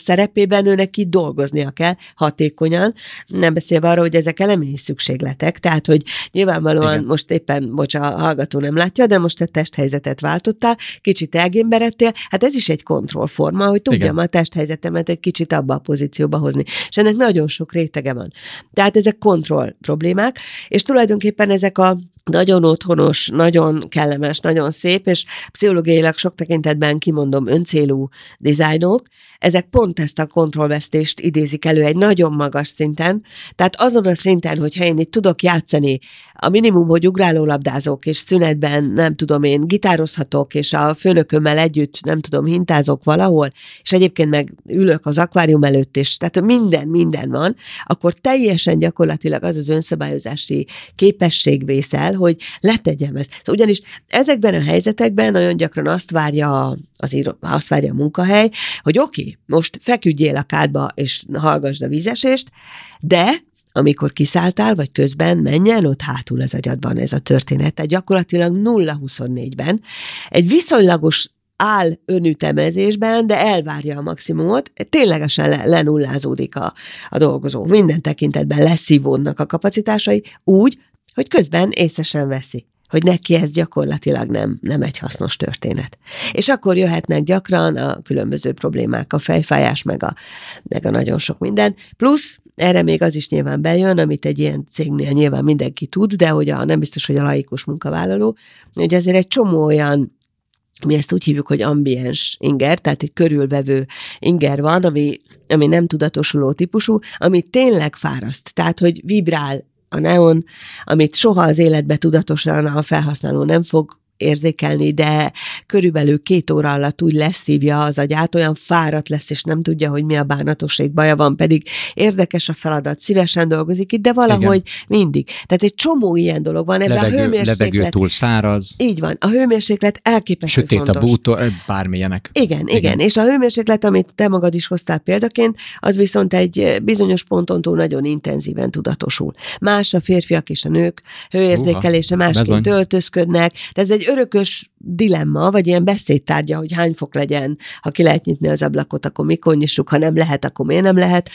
szerepében ő neki dolgoznia kell hatékonyan, nem beszélve arról, hogy ezek elemi szükségletek, tehát hogy nyilvánvalóan Igen. most éppen, bocs, a hallgató nem látja, de most a testhelyzetet váltottál, kicsit elgémberedtél, hát ez is egy kontrollforma, hogy tudjam Igen. a testhelyzetemet egy kicsit abba a pozícióba hozni. És ennek nagyon sok rétege van. Tehát ezek kontroll problémák, és tulajdonképpen ezek a nagyon otthonos, nagyon kellemes, nagyon szép, és pszichológiailag sok tekintetben kimondom öncélú dizájnok, ezek pont ezt a kontrollvesztést idézik elő egy nagyon magas szinten. Tehát azon a szinten, hogyha én itt tudok játszani, a minimum, hogy ugrálólabdázok, és szünetben, nem tudom én, gitározhatok, és a főnökömmel együtt, nem tudom, hintázok valahol, és egyébként meg ülök az akvárium előtt, és tehát minden, minden van, akkor teljesen gyakorlatilag az az önszabályozási képesség vészel, hogy letegyem ezt. Szóval ugyanis ezekben a helyzetekben nagyon gyakran azt várja az író, azt várja a munkahely, hogy oké, okay, most feküdjél a kádba, és hallgassd a vízesést, de amikor kiszálltál, vagy közben menjen ott hátul az agyadban ez a történet. Tehát gyakorlatilag 0-24-ben egy viszonylagos áll önütemezésben, de elvárja a maximumot, ténylegesen le, lenullázódik a, a dolgozó. Minden tekintetben leszívódnak a kapacitásai úgy, hogy közben észre sem veszi hogy neki ez gyakorlatilag nem, nem egy hasznos történet. És akkor jöhetnek gyakran a különböző problémák, a fejfájás, meg a, meg a nagyon sok minden. Plusz erre még az is nyilván bejön, amit egy ilyen cégnél nyilván mindenki tud, de hogy a, nem biztos, hogy a laikus munkavállaló, hogy azért egy csomó olyan mi ezt úgy hívjuk, hogy ambiens inger, tehát egy körülvevő inger van, ami, ami nem tudatosuló típusú, ami tényleg fáraszt, tehát hogy vibrál a neon, amit soha az életbe tudatosan a felhasználó nem fog érzékelni, de körülbelül két óra alatt úgy leszívja az agyát, olyan fáradt lesz, és nem tudja, hogy mi a bánatosság baja van, pedig érdekes a feladat, szívesen dolgozik itt, de valahogy Igen. mindig. Tehát egy csomó ilyen dolog van. Ebben levegő, a hőmérséklet... Levegő túl száraz. Így van. A hőmérséklet elképesztő Sötét fontos. a bútó, bármilyenek. Igen, igen, igen. És a hőmérséklet, amit te magad is hoztál példaként, az viszont egy bizonyos ponton túl nagyon intenzíven tudatosul. Más a férfiak és a nők hőérzékelése, másként öltözködnek. De ez egy örökös dilemma, vagy ilyen beszédtárgya, hogy hány fok legyen, ha ki lehet nyitni az ablakot, akkor mikor nyissuk, ha nem lehet, akkor miért nem lehet.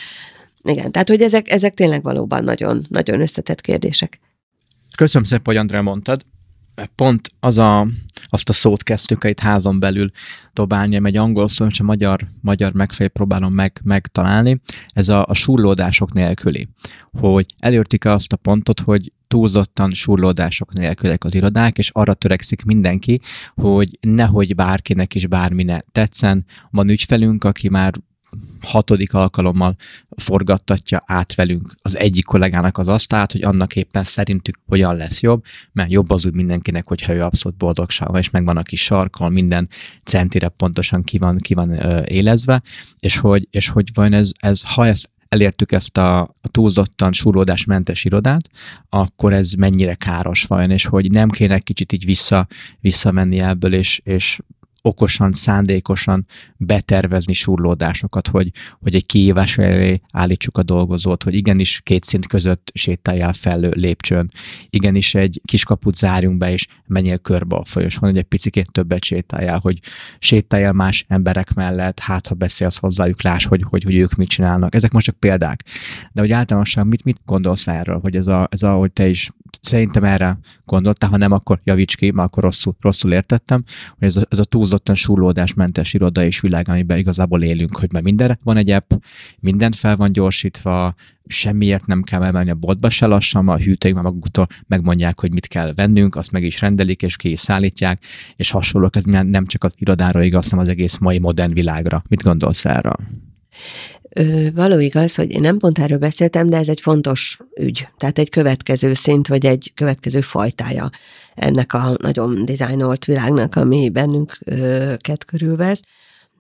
Igen, tehát hogy ezek, ezek tényleg valóban nagyon, nagyon összetett kérdések. Köszönöm szépen, hogy Andrá mondtad. Pont az a, azt a szót kezdtük itt házon belül dobálni, egy angol szó, és a magyar, magyar megfelelő próbálom meg, megtalálni. Ez a, a surlódások nélküli. Hogy elértik azt a pontot, hogy túlzottan surlódások nélkülek az irodák, és arra törekszik mindenki, hogy nehogy bárkinek is bármi ne tetszen. Van ügyfelünk, aki már hatodik alkalommal forgattatja át velünk az egyik kollégának az asztalt, hogy annak éppen szerintük hogyan lesz jobb, mert jobb az úgy mindenkinek, hogyha ő abszolút boldogság van, és megvan a kis sarkal, minden centire pontosan ki van, ki van élezve, és hogy, és hogy vajon ez, ez, ha ez elértük ezt a, túlzottan súrlódásmentes irodát, akkor ez mennyire káros vajon, és hogy nem kéne kicsit így vissza, visszamenni ebből, és, és okosan, szándékosan betervezni surlódásokat, hogy, hogy egy kihívás elé állítsuk a dolgozót, hogy igenis két szint között sétáljál fel lépcsőn, igenis egy kiskaput zárjunk be, és menjél körbe a folyosón, hogy egy picit többet sétáljál, hogy sétáljál más emberek mellett, hát ha beszélsz hozzájuk, láss, hogy, hogy, hogy ők mit csinálnak. Ezek most csak példák. De hogy általánosan mit, mit gondolsz erről, hogy ez a, ez a, hogy te is szerintem erre gondoltál, ha nem, akkor javíts ki, mert akkor rosszul, rosszul értettem, hogy ez a, ez a túlzottan súrlódásmentes iroda és világ, amiben igazából élünk, hogy már mindenre van egy app, mindent fel van gyorsítva, semmiért nem kell emelni a boltba se lassan, a hűtőik már maguktól megmondják, hogy mit kell vennünk, azt meg is rendelik, és ki is szállítják, és hasonlók, ez nem csak az irodára igaz, hanem az egész mai modern világra. Mit gondolsz erről? Való igaz, hogy én nem pont erről beszéltem, de ez egy fontos ügy. Tehát egy következő szint, vagy egy következő fajtája ennek a nagyon dizájnolt világnak, ami bennünket körülvesz.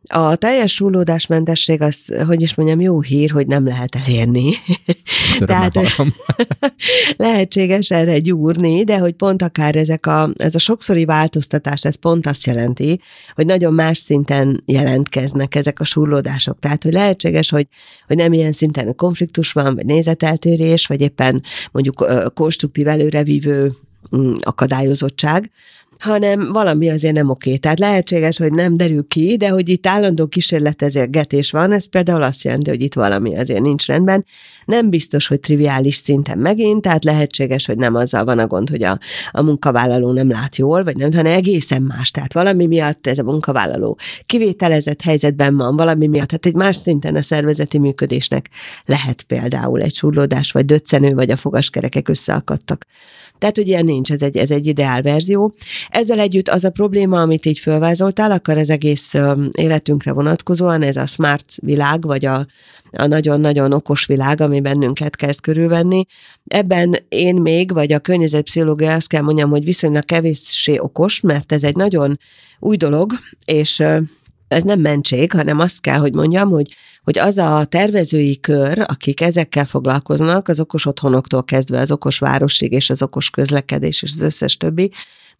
A teljes súlódásmentesség az, hogy is mondjam, jó hír, hogy nem lehet elérni. Tehát lehetséges erre gyúrni, de hogy pont akár ezek a, ez a sokszori változtatás, ez pont azt jelenti, hogy nagyon más szinten jelentkeznek ezek a súrlódások. Tehát, hogy lehetséges, hogy, hogy nem ilyen szinten konfliktus van, vagy nézeteltérés, vagy éppen mondjuk konstruktív előrevívő mm, akadályozottság, hanem valami azért nem oké. Tehát lehetséges, hogy nem derül ki, de hogy itt állandó kísérletezgetés van, ez például azt jelenti, hogy itt valami azért nincs rendben. Nem biztos, hogy triviális szinten megint, tehát lehetséges, hogy nem azzal van a gond, hogy a, a munkavállaló nem lát jól, vagy nem, hanem egészen más. Tehát valami miatt ez a munkavállaló kivételezett helyzetben van, valami miatt, tehát egy más szinten a szervezeti működésnek lehet például egy surlódás, vagy döccenő, vagy a fogaskerekek összeakadtak. Tehát, hogy ilyen nincs, ez egy, ez egy ideál verzió. Ezzel együtt az a probléma, amit így fölvázoltál, akkor ez egész életünkre vonatkozóan, ez a smart világ, vagy a, a nagyon-nagyon okos világ, ami bennünket kezd körülvenni. Ebben én még, vagy a környezetpszichológia azt kell mondjam, hogy viszonylag kevéssé okos, mert ez egy nagyon új dolog, és ez nem mentség, hanem azt kell, hogy mondjam, hogy, hogy az a tervezői kör, akik ezekkel foglalkoznak, az okos otthonoktól kezdve az okos városig és az okos közlekedés és az összes többi,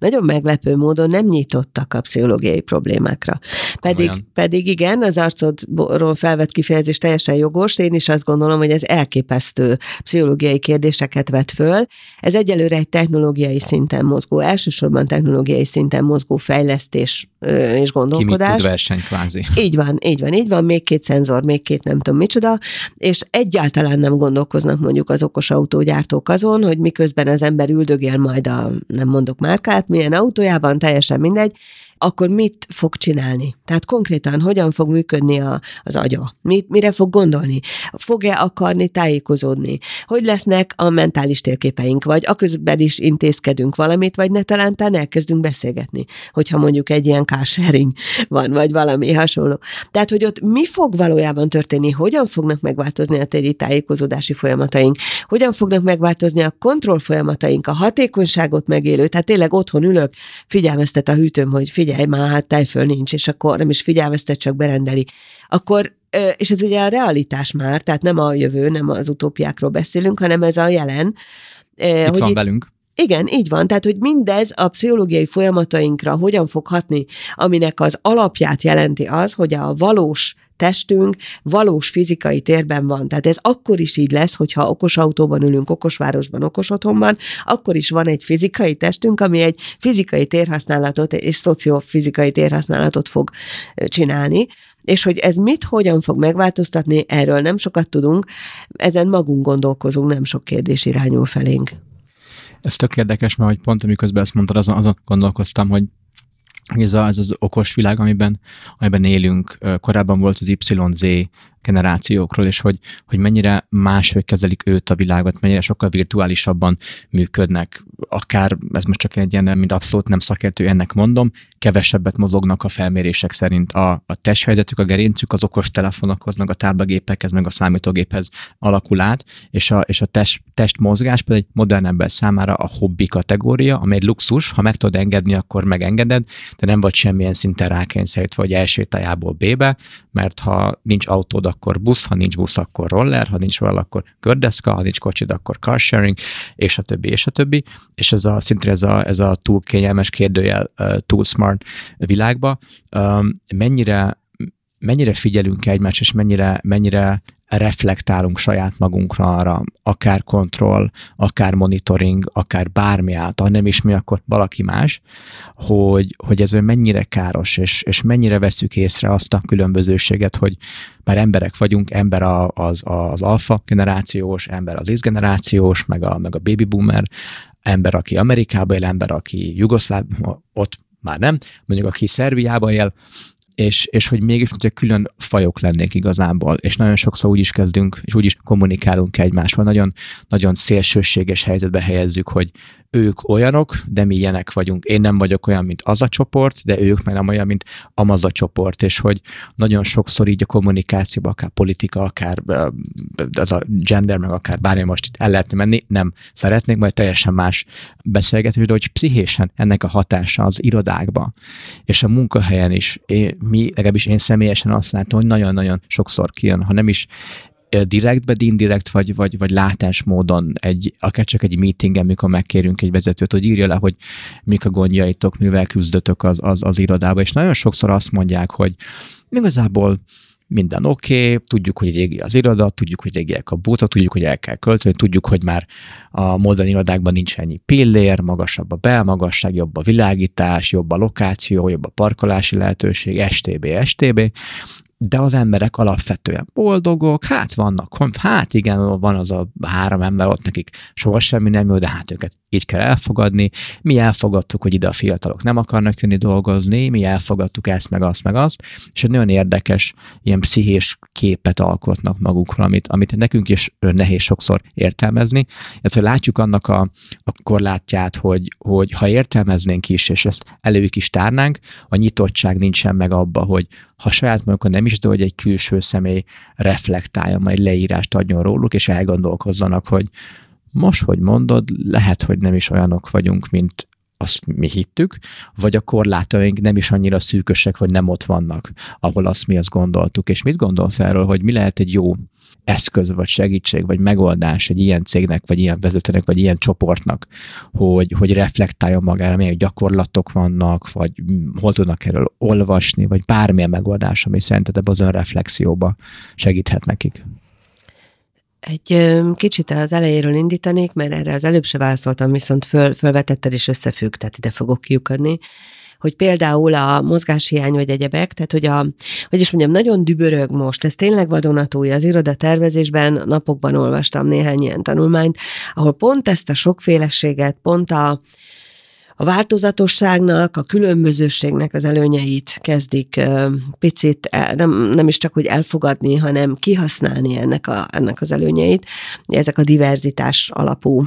nagyon meglepő módon nem nyitottak a pszichológiai problémákra. Pedig, pedig igen, az arcodról felvett kifejezés teljesen jogos, én is azt gondolom, hogy ez elképesztő pszichológiai kérdéseket vet föl. Ez egyelőre egy technológiai szinten mozgó, elsősorban technológiai szinten mozgó fejlesztés és gondolkodás. Ki mit verseny kvázi. Így van, így van, így van, még két szenzor, még két nem tudom micsoda, és egyáltalán nem gondolkoznak mondjuk az okos autógyártók azon, hogy miközben az ember üldögél majd a, nem mondok márkát, milyen autójában, teljesen mindegy, akkor mit fog csinálni? Tehát konkrétan hogyan fog működni a, az agya? Mit, mire fog gondolni? Fog-e akarni tájékozódni? Hogy lesznek a mentális térképeink? Vagy aközben is intézkedünk valamit, vagy ne talán elkezdünk beszélgetni, hogyha mondjuk egy ilyen carsharing van, vagy valami hasonló. Tehát, hogy ott mi fog valójában történni? Hogyan fognak megváltozni a téri tájékozódási folyamataink? Hogyan fognak megváltozni a kontroll folyamataink, a hatékonyságot megélő? Tehát tényleg otthon ülök, figyelmeztet a hűtőm, hogy figyelj, figyelj már, hát tejföl nincs, és akkor nem is figyelmeztet, csak berendeli. Akkor és ez ugye a realitás már, tehát nem a jövő, nem az utópiákról beszélünk, hanem ez a jelen. Itt hogy van itt, velünk. Igen, így van. Tehát, hogy mindez a pszichológiai folyamatainkra hogyan fog hatni, aminek az alapját jelenti az, hogy a valós testünk valós fizikai térben van. Tehát ez akkor is így lesz, hogyha okos autóban ülünk, okos városban, okos otthonban, akkor is van egy fizikai testünk, ami egy fizikai térhasználatot és szociofizikai térhasználatot fog csinálni. És hogy ez mit, hogyan fog megváltoztatni, erről nem sokat tudunk, ezen magunk gondolkozunk, nem sok kérdés irányul felénk. Ez tök érdekes, mert hogy pont amiközben ezt mondtad, azon, azon gondolkoztam, hogy ez, a, ez az okos világ, amiben, amiben élünk. Korábban volt az YZ generációkról, és hogy, hogy mennyire máshogy kezelik őt a világot, mennyire sokkal virtuálisabban működnek. Akár, ez most csak egy ilyen, mint abszolút nem szakértő, ennek mondom, kevesebbet mozognak a felmérések szerint. A, a testhelyzetük, a gerincük az okos telefonokhoz, meg a táblagépekhez, meg a számítógéphez alakul át, és a, és a test, testmozgás pedig egy modern ember számára a hobbi kategória, amely egy luxus, ha meg tudod engedni, akkor megengeded, de nem vagy semmilyen szinten rákényszerítve, vagy elsétály A-ból B-be, mert ha nincs autód, akkor busz, ha nincs busz, akkor roller, ha nincs roller, akkor gördeszka, ha nincs kocsid, akkor car sharing, és a többi, és a többi. És ez a, szintén ez a, ez a túl kényelmes kérdőjel, túl smart világba, mennyire mennyire figyelünk egymás, és mennyire, mennyire reflektálunk saját magunkra arra, akár kontroll, akár monitoring, akár bármi által, nem is mi, akkor valaki más, hogy, hogy ez mennyire káros, és, és mennyire veszük észre azt a különbözőséget, hogy már emberek vagyunk, ember az, az alfa generációs, ember az X generációs, meg a, meg a baby boomer, ember, aki Amerikában él, ember, aki Jugoszláv, ott már nem, mondjuk aki Szerbiában él, és, és hogy mégis, hogy külön fajok lennénk igazából, és nagyon sokszor úgy is kezdünk, és úgy is kommunikálunk egymással, nagyon, nagyon szélsőséges helyzetbe helyezzük, hogy ők olyanok, de mi ilyenek vagyunk. Én nem vagyok olyan, mint az a csoport, de ők meg nem olyan, mint amaz a csoport, és hogy nagyon sokszor így a kommunikációban, akár politika, akár az a gender, meg akár bármi most itt el lehetne menni, nem szeretnék, majd teljesen más beszélgetni, de hogy pszichésen ennek a hatása az irodákba, és a munkahelyen is, én, mi, legalábbis én személyesen azt látom, hogy nagyon-nagyon sokszor kijön, ha nem is direktbe, indirekt, vagy, vagy, vagy látás módon egy, akár csak egy meetingen, mikor megkérünk egy vezetőt, hogy írja le, hogy mik a gondjaitok, mivel küzdötök az, az, az irodába, és nagyon sokszor azt mondják, hogy igazából minden oké, okay, tudjuk, hogy régi az iroda, tudjuk, hogy régiek a búta, tudjuk, hogy el kell költeni, tudjuk, hogy már a modern irodákban nincs ennyi pillér, magasabb a belmagasság, jobb a világítás, jobb a lokáció, jobb a parkolási lehetőség, STB, STB, de az emberek alapvetően boldogok, hát vannak, hát igen, van az a három ember ott, nekik soha semmi nem jó, de hát őket így kell elfogadni. Mi elfogadtuk, hogy ide a fiatalok nem akarnak jönni dolgozni, mi elfogadtuk ezt, meg azt, meg azt, és egy nagyon érdekes ilyen pszichés képet alkotnak magukról, amit, amit nekünk is nehéz sokszor értelmezni. hogy látjuk annak a, a korlátját, hogy, hogy ha értelmeznénk is, és ezt előük is tárnánk, a nyitottság nincsen meg abba, hogy ha saját magukon nem is, de hogy egy külső személy reflektálja, majd leírást adjon róluk, és elgondolkozzanak, hogy most, hogy mondod, lehet, hogy nem is olyanok vagyunk, mint azt mi hittük, vagy a korlátaink nem is annyira szűkösek, vagy nem ott vannak, ahol azt mi azt gondoltuk. És mit gondolsz erről, hogy mi lehet egy jó eszköz, vagy segítség, vagy megoldás egy ilyen cégnek, vagy ilyen vezetőnek, vagy ilyen csoportnak, hogy, hogy reflektáljon magára, milyen gyakorlatok vannak, vagy hol tudnak erről olvasni, vagy bármilyen megoldás, ami szerinted ebbe az önreflexióba segíthet nekik. Egy kicsit az elejéről indítanék, mert erre az előbb se válaszoltam, viszont föl, fölvetetted és összefügg, tehát ide fogok kiukadni. Hogy például a mozgáshiány vagy egyebek, tehát hogy a, hogy is mondjam, nagyon dübörög most, ez tényleg vadonatúj, az irodatervezésben napokban olvastam néhány ilyen tanulmányt, ahol pont ezt a sokféleséget, pont a, a változatosságnak, a különbözőségnek az előnyeit kezdik picit el, nem, nem is csak, hogy elfogadni, hanem kihasználni ennek, a, ennek az előnyeit. Ezek a diverzitás alapú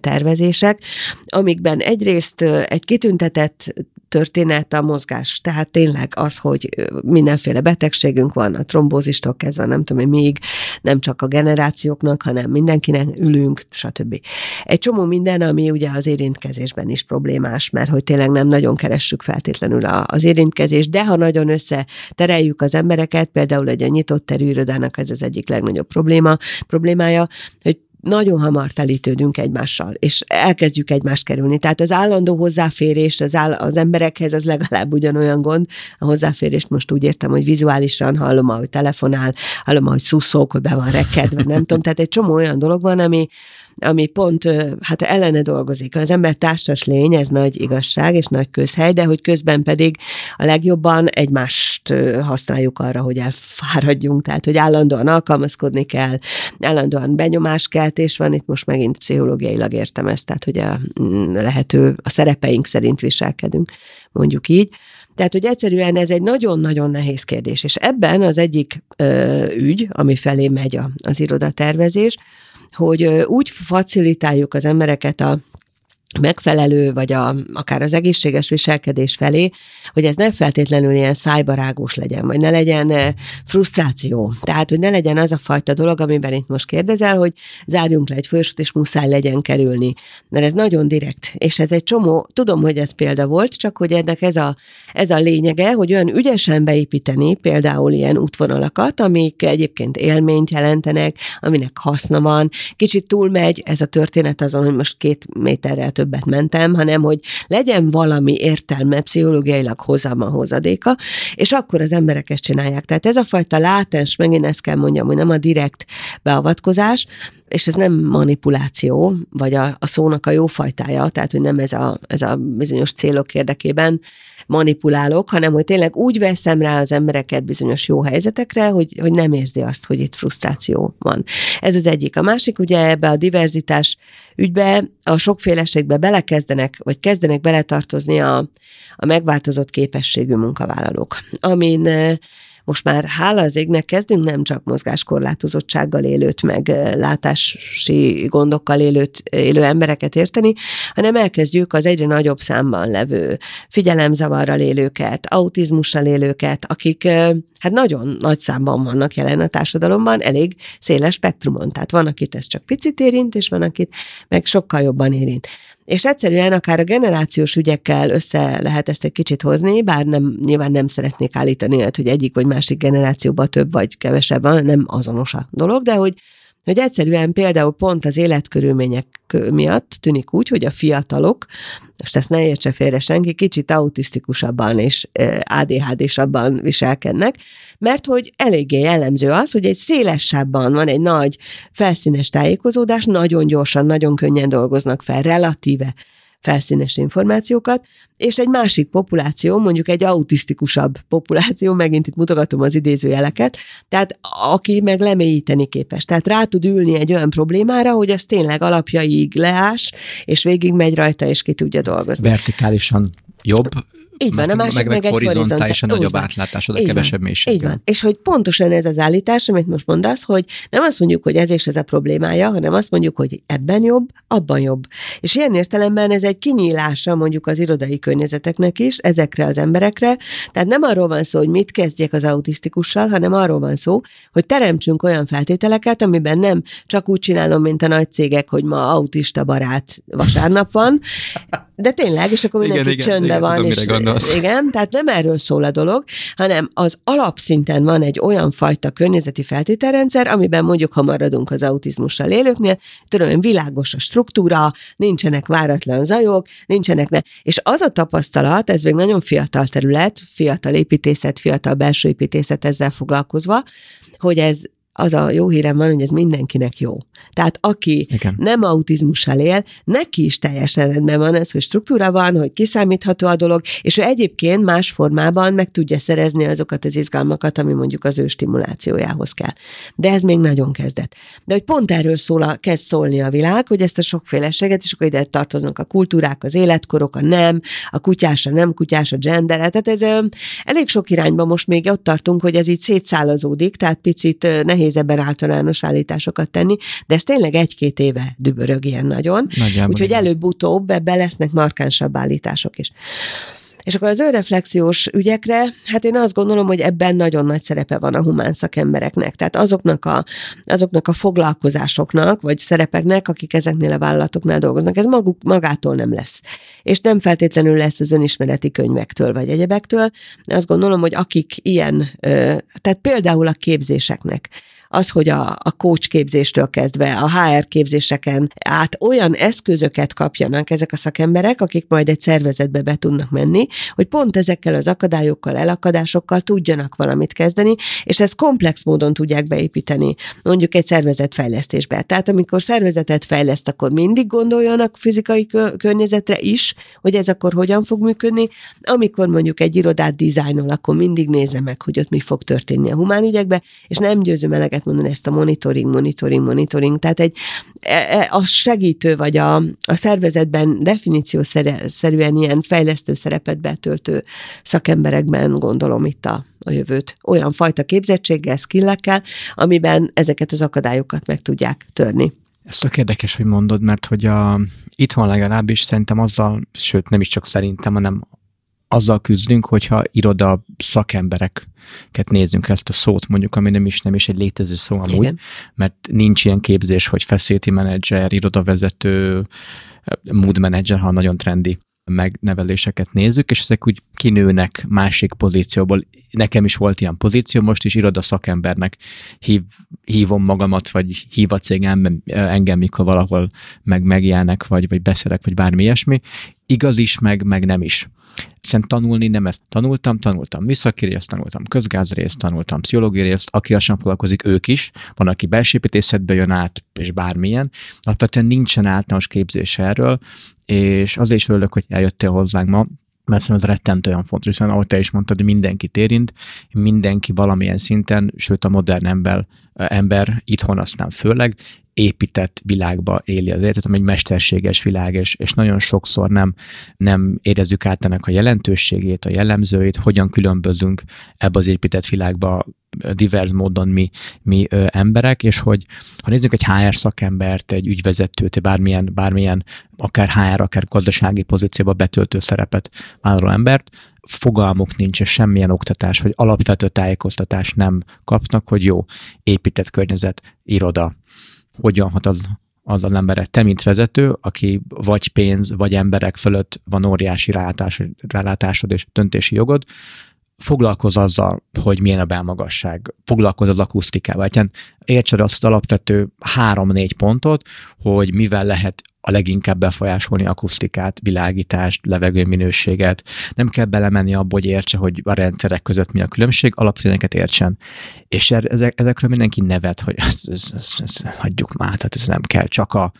tervezések, amikben egyrészt egy kitüntetett történet a mozgás. Tehát tényleg az, hogy mindenféle betegségünk van, a trombózistól kezdve, nem tudom, hogy még nem csak a generációknak, hanem mindenkinek ülünk, stb. Egy csomó minden, ami ugye az érintkezésben is problémás, mert hogy tényleg nem nagyon keressük feltétlenül az érintkezést, de ha nagyon összetereljük az embereket, például egy a nyitott terű irodának ez az egyik legnagyobb probléma, problémája, hogy nagyon hamar telítődünk egymással, és elkezdjük egymást kerülni. Tehát az állandó hozzáférés az, áll, az emberekhez az legalább ugyanolyan gond. A hozzáférést most úgy értem, hogy vizuálisan hallom, ahogy telefonál, hallom, ahogy szuszok, hogy be van rekedve, nem tudom. Tehát egy csomó olyan dolog van, ami, ami pont hát ellene dolgozik. Az ember társas lény, ez nagy igazság és nagy közhely, de hogy közben pedig a legjobban egymást használjuk arra, hogy elfáradjunk, tehát hogy állandóan alkalmazkodni kell, állandóan benyomáskeltés van, itt most megint pszichológiailag értem ezt, tehát hogy a mm, lehető, a szerepeink szerint viselkedünk, mondjuk így. Tehát, hogy egyszerűen ez egy nagyon-nagyon nehéz kérdés, és ebben az egyik ö, ügy, ami felé megy a, az irodatervezés, hogy úgy facilitáljuk az embereket a megfelelő, vagy a, akár az egészséges viselkedés felé, hogy ez nem feltétlenül ilyen szájbarágos legyen, vagy ne legyen eh, frusztráció. Tehát, hogy ne legyen az a fajta dolog, amiben itt most kérdezel, hogy zárjunk le egy folyosót, és muszáj legyen kerülni. Mert ez nagyon direkt, és ez egy csomó, tudom, hogy ez példa volt, csak hogy ennek ez a, ez a lényege, hogy olyan ügyesen beépíteni például ilyen útvonalakat, amik egyébként élményt jelentenek, aminek haszna van, kicsit túlmegy ez a történet azon, hogy most két méterrel többet mentem, hanem hogy legyen valami értelme pszichológiailag hozzám a hozadéka, és akkor az emberek ezt csinálják. Tehát ez a fajta látens, megint ezt kell mondjam, hogy nem a direkt beavatkozás, és ez nem manipuláció, vagy a, a szónak a jó fajtája, tehát hogy nem ez a, ez a bizonyos célok érdekében manipulálok, hanem hogy tényleg úgy veszem rá az embereket bizonyos jó helyzetekre, hogy, hogy nem érzi azt, hogy itt frusztráció van. Ez az egyik. A másik ugye ebbe a diverzitás ügybe, a sokféleségbe belekezdenek, vagy kezdenek beletartozni a, a megváltozott képességű munkavállalók, amin most már hála az égnek kezdünk nem csak mozgáskorlátozottsággal élőt, meg látási gondokkal élőt, élő embereket érteni, hanem elkezdjük az egyre nagyobb számban levő figyelemzavarral élőket, autizmussal élőket, akik hát nagyon nagy számban vannak jelen a társadalomban, elég széles spektrumon. Tehát van, akit ez csak picit érint, és van, akit meg sokkal jobban érint. És egyszerűen akár a generációs ügyekkel össze lehet ezt egy kicsit hozni, bár nem, nyilván nem szeretnék állítani, hogy egyik vagy másik generációban több vagy kevesebb van, nem azonos a dolog, de hogy hogy egyszerűen például pont az életkörülmények miatt tűnik úgy, hogy a fiatalok, most ezt ne értse félre senki, kicsit autisztikusabban és ADHD-sabban viselkednek, mert hogy eléggé jellemző az, hogy egy szélesebben van egy nagy felszínes tájékozódás, nagyon gyorsan, nagyon könnyen dolgoznak fel, relatíve felszínes információkat, és egy másik populáció, mondjuk egy autisztikusabb populáció, megint itt mutogatom az idézőjeleket, tehát aki meg lemélyíteni képes. Tehát rá tud ülni egy olyan problémára, hogy ez tényleg alapjaig leás, és végig megy rajta, és ki tudja dolgozni. Vertikálisan jobb, így van, a másik meg, meg, meg egy horizontális, a nagyobb átlátásod, a kevesebb mélység. Így van. És hogy pontosan ez az állítás, amit most mondasz, hogy nem azt mondjuk, hogy ez és ez a problémája, hanem azt mondjuk, hogy ebben jobb, abban jobb. És ilyen értelemben ez egy kinyílása mondjuk az irodai környezeteknek is, ezekre az emberekre. Tehát nem arról van szó, hogy mit kezdjek az autisztikussal, hanem arról van szó, hogy teremtsünk olyan feltételeket, amiben nem csak úgy csinálom, mint a nagy cégek, hogy ma autista barát vasárnap van, de tényleg, és akkor mindenki igen, csöndbe igen, van. Tudom, és, gondolsz. Igen, tehát nem erről szól a dolog, hanem az alapszinten van egy olyan fajta környezeti feltételrendszer, amiben mondjuk, ha maradunk az autizmussal élőknél, tudom, világos a struktúra, nincsenek váratlan zajok, nincsenek ne. És az a tapasztalat, ez még nagyon fiatal terület, fiatal építészet, fiatal belső építészet ezzel foglalkozva, hogy ez az a jó hírem van, hogy ez mindenkinek jó. Tehát aki Igen. nem autizmussal él, neki is teljesen rendben van ez, hogy struktúra van, hogy kiszámítható a dolog, és ő egyébként más formában meg tudja szerezni azokat az izgalmakat, ami mondjuk az ő stimulációjához kell. De ez még nagyon kezdett. De hogy pont erről szól a, kezd szólni a világ, hogy ezt a sokféleséget, és akkor ide tartoznak a kultúrák, az életkorok, a nem, a kutyás, a nem kutyás, a gender. Tehát ez elég sok irányban most még ott tartunk, hogy ez így szétszálazódik, tehát picit nehéz nehéz ebben általános állításokat tenni, de ez tényleg egy-két éve dübörög ilyen nagyon. Nagyjából Úgyhogy előbb-utóbb ebben lesznek markánsabb állítások is. És akkor az önreflexiós ügyekre, hát én azt gondolom, hogy ebben nagyon nagy szerepe van a humán szakembereknek. Tehát azoknak a, azoknak a foglalkozásoknak, vagy szerepeknek, akik ezeknél a vállalatoknál dolgoznak, ez maguk, magától nem lesz. És nem feltétlenül lesz az önismereti könyvektől, vagy egyebektől. Azt gondolom, hogy akik ilyen, tehát például a képzéseknek, az, hogy a, a coach képzéstől kezdve a HR képzéseken át olyan eszközöket kapjanak ezek a szakemberek, akik majd egy szervezetbe be tudnak menni, hogy pont ezekkel az akadályokkal, elakadásokkal tudjanak valamit kezdeni, és ezt komplex módon tudják beépíteni, mondjuk egy szervezetfejlesztésbe. Tehát amikor szervezetet fejleszt, akkor mindig gondoljanak fizikai környezetre is, hogy ez akkor hogyan fog működni. Amikor mondjuk egy irodát dizájnol, akkor mindig nézze meg, hogy ott mi fog történni a humán ügyekbe, és nem győzöm lehet mondani ezt a monitoring, monitoring, monitoring. Tehát egy e, e, a segítő vagy a, a szervezetben definíciószerűen ilyen fejlesztő szerepet betöltő szakemberekben gondolom itt a, a jövőt. Olyan fajta képzettséggel, skillekkel, amiben ezeket az akadályokat meg tudják törni. Ez tök érdekes, hogy mondod, mert hogy a, itthon legalábbis szerintem azzal, sőt nem is csak szerintem, hanem azzal küzdünk, hogyha iroda szakembereket nézzünk ezt a szót, mondjuk, ami nem is, nem is egy létező szó amúgy, Igen. mert nincs ilyen képzés, hogy facility manager, irodavezető, mood manager, ha nagyon trendi megneveléseket nézzük, és ezek úgy kinőnek másik pozícióból. Nekem is volt ilyen pozíció, most is iroda szakembernek hív, hívom magamat, vagy hív a cég engem, mikor valahol meg megjelennek, vagy, vagy beszélek, vagy bármi ilyesmi. Igaz is, meg, meg nem is. Hiszen tanulni nem ezt tanultam, tanultam műszaki részt, tanultam közgázrészt, tanultam pszichológiai részt, aki sem foglalkozik, ők is. Van, aki belsépítészetbe jön át, és bármilyen. Alapvetően nincsen általános képzés erről, és azért is örülök, hogy eljöttél hozzánk ma, mert szerintem ez rettentő olyan fontos, hiszen ahogy te is mondtad, hogy mindenkit érint, mindenki valamilyen szinten, sőt a modern ember, ember itthon aztán főleg épített világba éli az életet, ami egy mesterséges világ, és, és nagyon sokszor nem, nem érezzük át ennek a jelentőségét, a jellemzőit, hogyan különbözünk ebbe az épített világba divers módon mi, mi ö, emberek, és hogy ha nézzük egy HR szakembert, egy ügyvezetőt, bármilyen, bármilyen akár HR, akár gazdasági pozícióba betöltő szerepet vállaló embert, fogalmuk nincs, és semmilyen oktatás, vagy alapvető tájékoztatás nem kapnak, hogy jó, épített környezet, iroda, hogyan hat az az az emberek, te, mint vezető, aki vagy pénz, vagy emberek fölött van óriási rálátás, rálátásod és döntési jogod, foglalkoz azzal, hogy milyen a belmagasság, foglalkoz az akusztikával. Hát értsed azt az alapvető három-négy pontot, hogy mivel lehet a leginkább befolyásolni akusztikát, világítást, levegőminőséget. Nem kell belemenni abba, hogy értse, hogy a rendszerek között mi a különbség, alapszíneket értsen. És er, ezek, ezekről mindenki nevet, hogy ezt, ezt, ezt, ezt hagyjuk már, tehát ez nem kell, csak a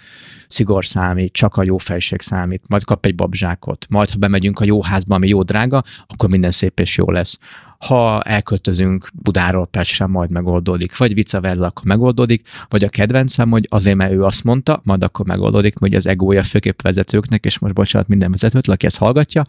szigor számít, csak a jó fejség számít, majd kap egy babzsákot, majd ha bemegyünk a jó házba, ami jó drága, akkor minden szép és jó lesz ha elköltözünk Budáról Pestre, majd megoldódik, vagy vice versa, akkor megoldódik, vagy a kedvencem, hogy azért, mert ő azt mondta, majd akkor megoldódik, hogy az egója főképp vezetőknek, és most bocsánat minden vezetőt, aki ezt hallgatja,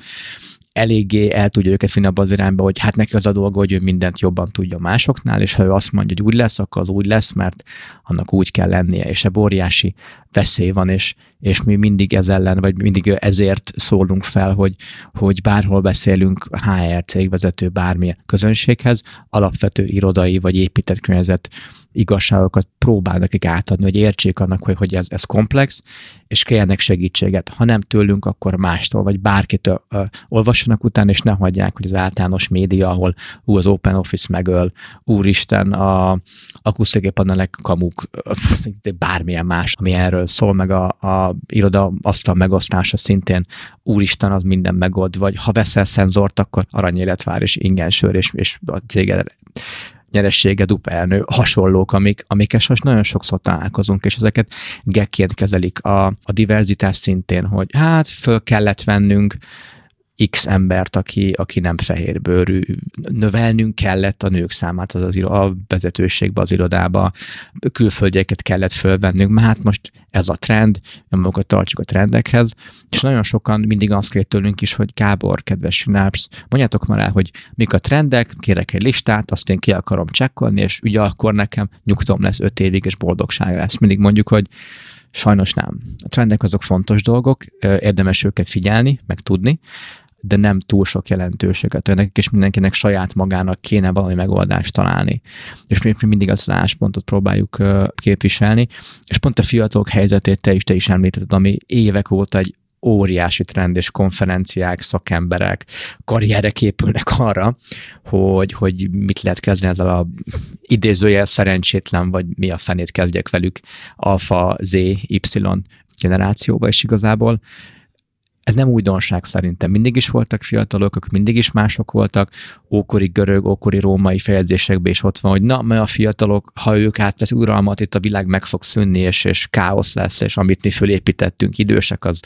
eléggé el tudja őket vinni abba az irányba, hogy hát neki az a dolga, hogy ő mindent jobban tudja másoknál, és ha ő azt mondja, hogy úgy lesz, akkor az úgy lesz, mert annak úgy kell lennie, és ebben óriási veszély van, és, és mi mindig ez ellen, vagy mindig ezért szólunk fel, hogy, hogy bárhol beszélünk HR cégvezető bármilyen közönséghez, alapvető irodai vagy épített környezet igazságokat próbál nekik átadni, hogy értsék annak, hogy, hogy ez, ez komplex, és kérjenek segítséget. Ha nem tőlünk, akkor mástól, vagy bárkitől uh, olvassanak után, és ne hagyják, hogy az általános média, ahol ú, az Open Office megöl, úristen, a akusztikai panelek, kamuk, bármilyen más, ami erről szól, meg a, a iroda asztal megosztása szintén, úristen, az minden megold, vagy ha veszel szenzort, akkor aranyéletvár és ingyen sör, és, és a céged nyeressége dupla elnő, hasonlók, amik, amikkel most nagyon sokszor találkozunk, és ezeket gekként kezelik a, a diverzitás szintén, hogy hát föl kellett vennünk X embert, aki, aki nem fehérbőrű. Növelnünk kellett a nők számát az, az a vezetőségbe, az irodába, külföldieket kellett fölvennünk, mert hát most ez a trend, magunkat tartjuk a trendekhez, és nagyon sokan mindig azt kér tőlünk is, hogy Gábor, kedves Synapse, mondjátok már el, hogy mik a trendek, kérek egy listát, azt én ki akarom csekkolni, és ugye akkor nekem nyugtom lesz öt évig, és boldogság lesz. Mindig mondjuk, hogy Sajnos nem. A trendek azok fontos dolgok, érdemes őket figyelni, meg tudni, de nem túl sok jelentőséget. Nekik és mindenkinek saját magának kéne valami megoldást találni. És mi mindig az álláspontot próbáljuk képviselni. És pont a fiatalok helyzetét te is, te is említetted, ami évek óta egy óriási trend, és konferenciák, szakemberek, karrierek épülnek arra, hogy, hogy mit lehet kezdeni ezzel a idézőjel szerencsétlen, vagy mi a fenét kezdjek velük, alfa, Z, Y generációba, és igazából ez nem újdonság szerintem. Mindig is voltak fiatalok, akik mindig is mások voltak, ókori görög, ókori római fejezésekben is ott van, hogy na, mert a fiatalok, ha ők átvesz uralmat, itt a világ meg fog szűnni, és, és káosz lesz, és amit mi fölépítettünk idősek, az,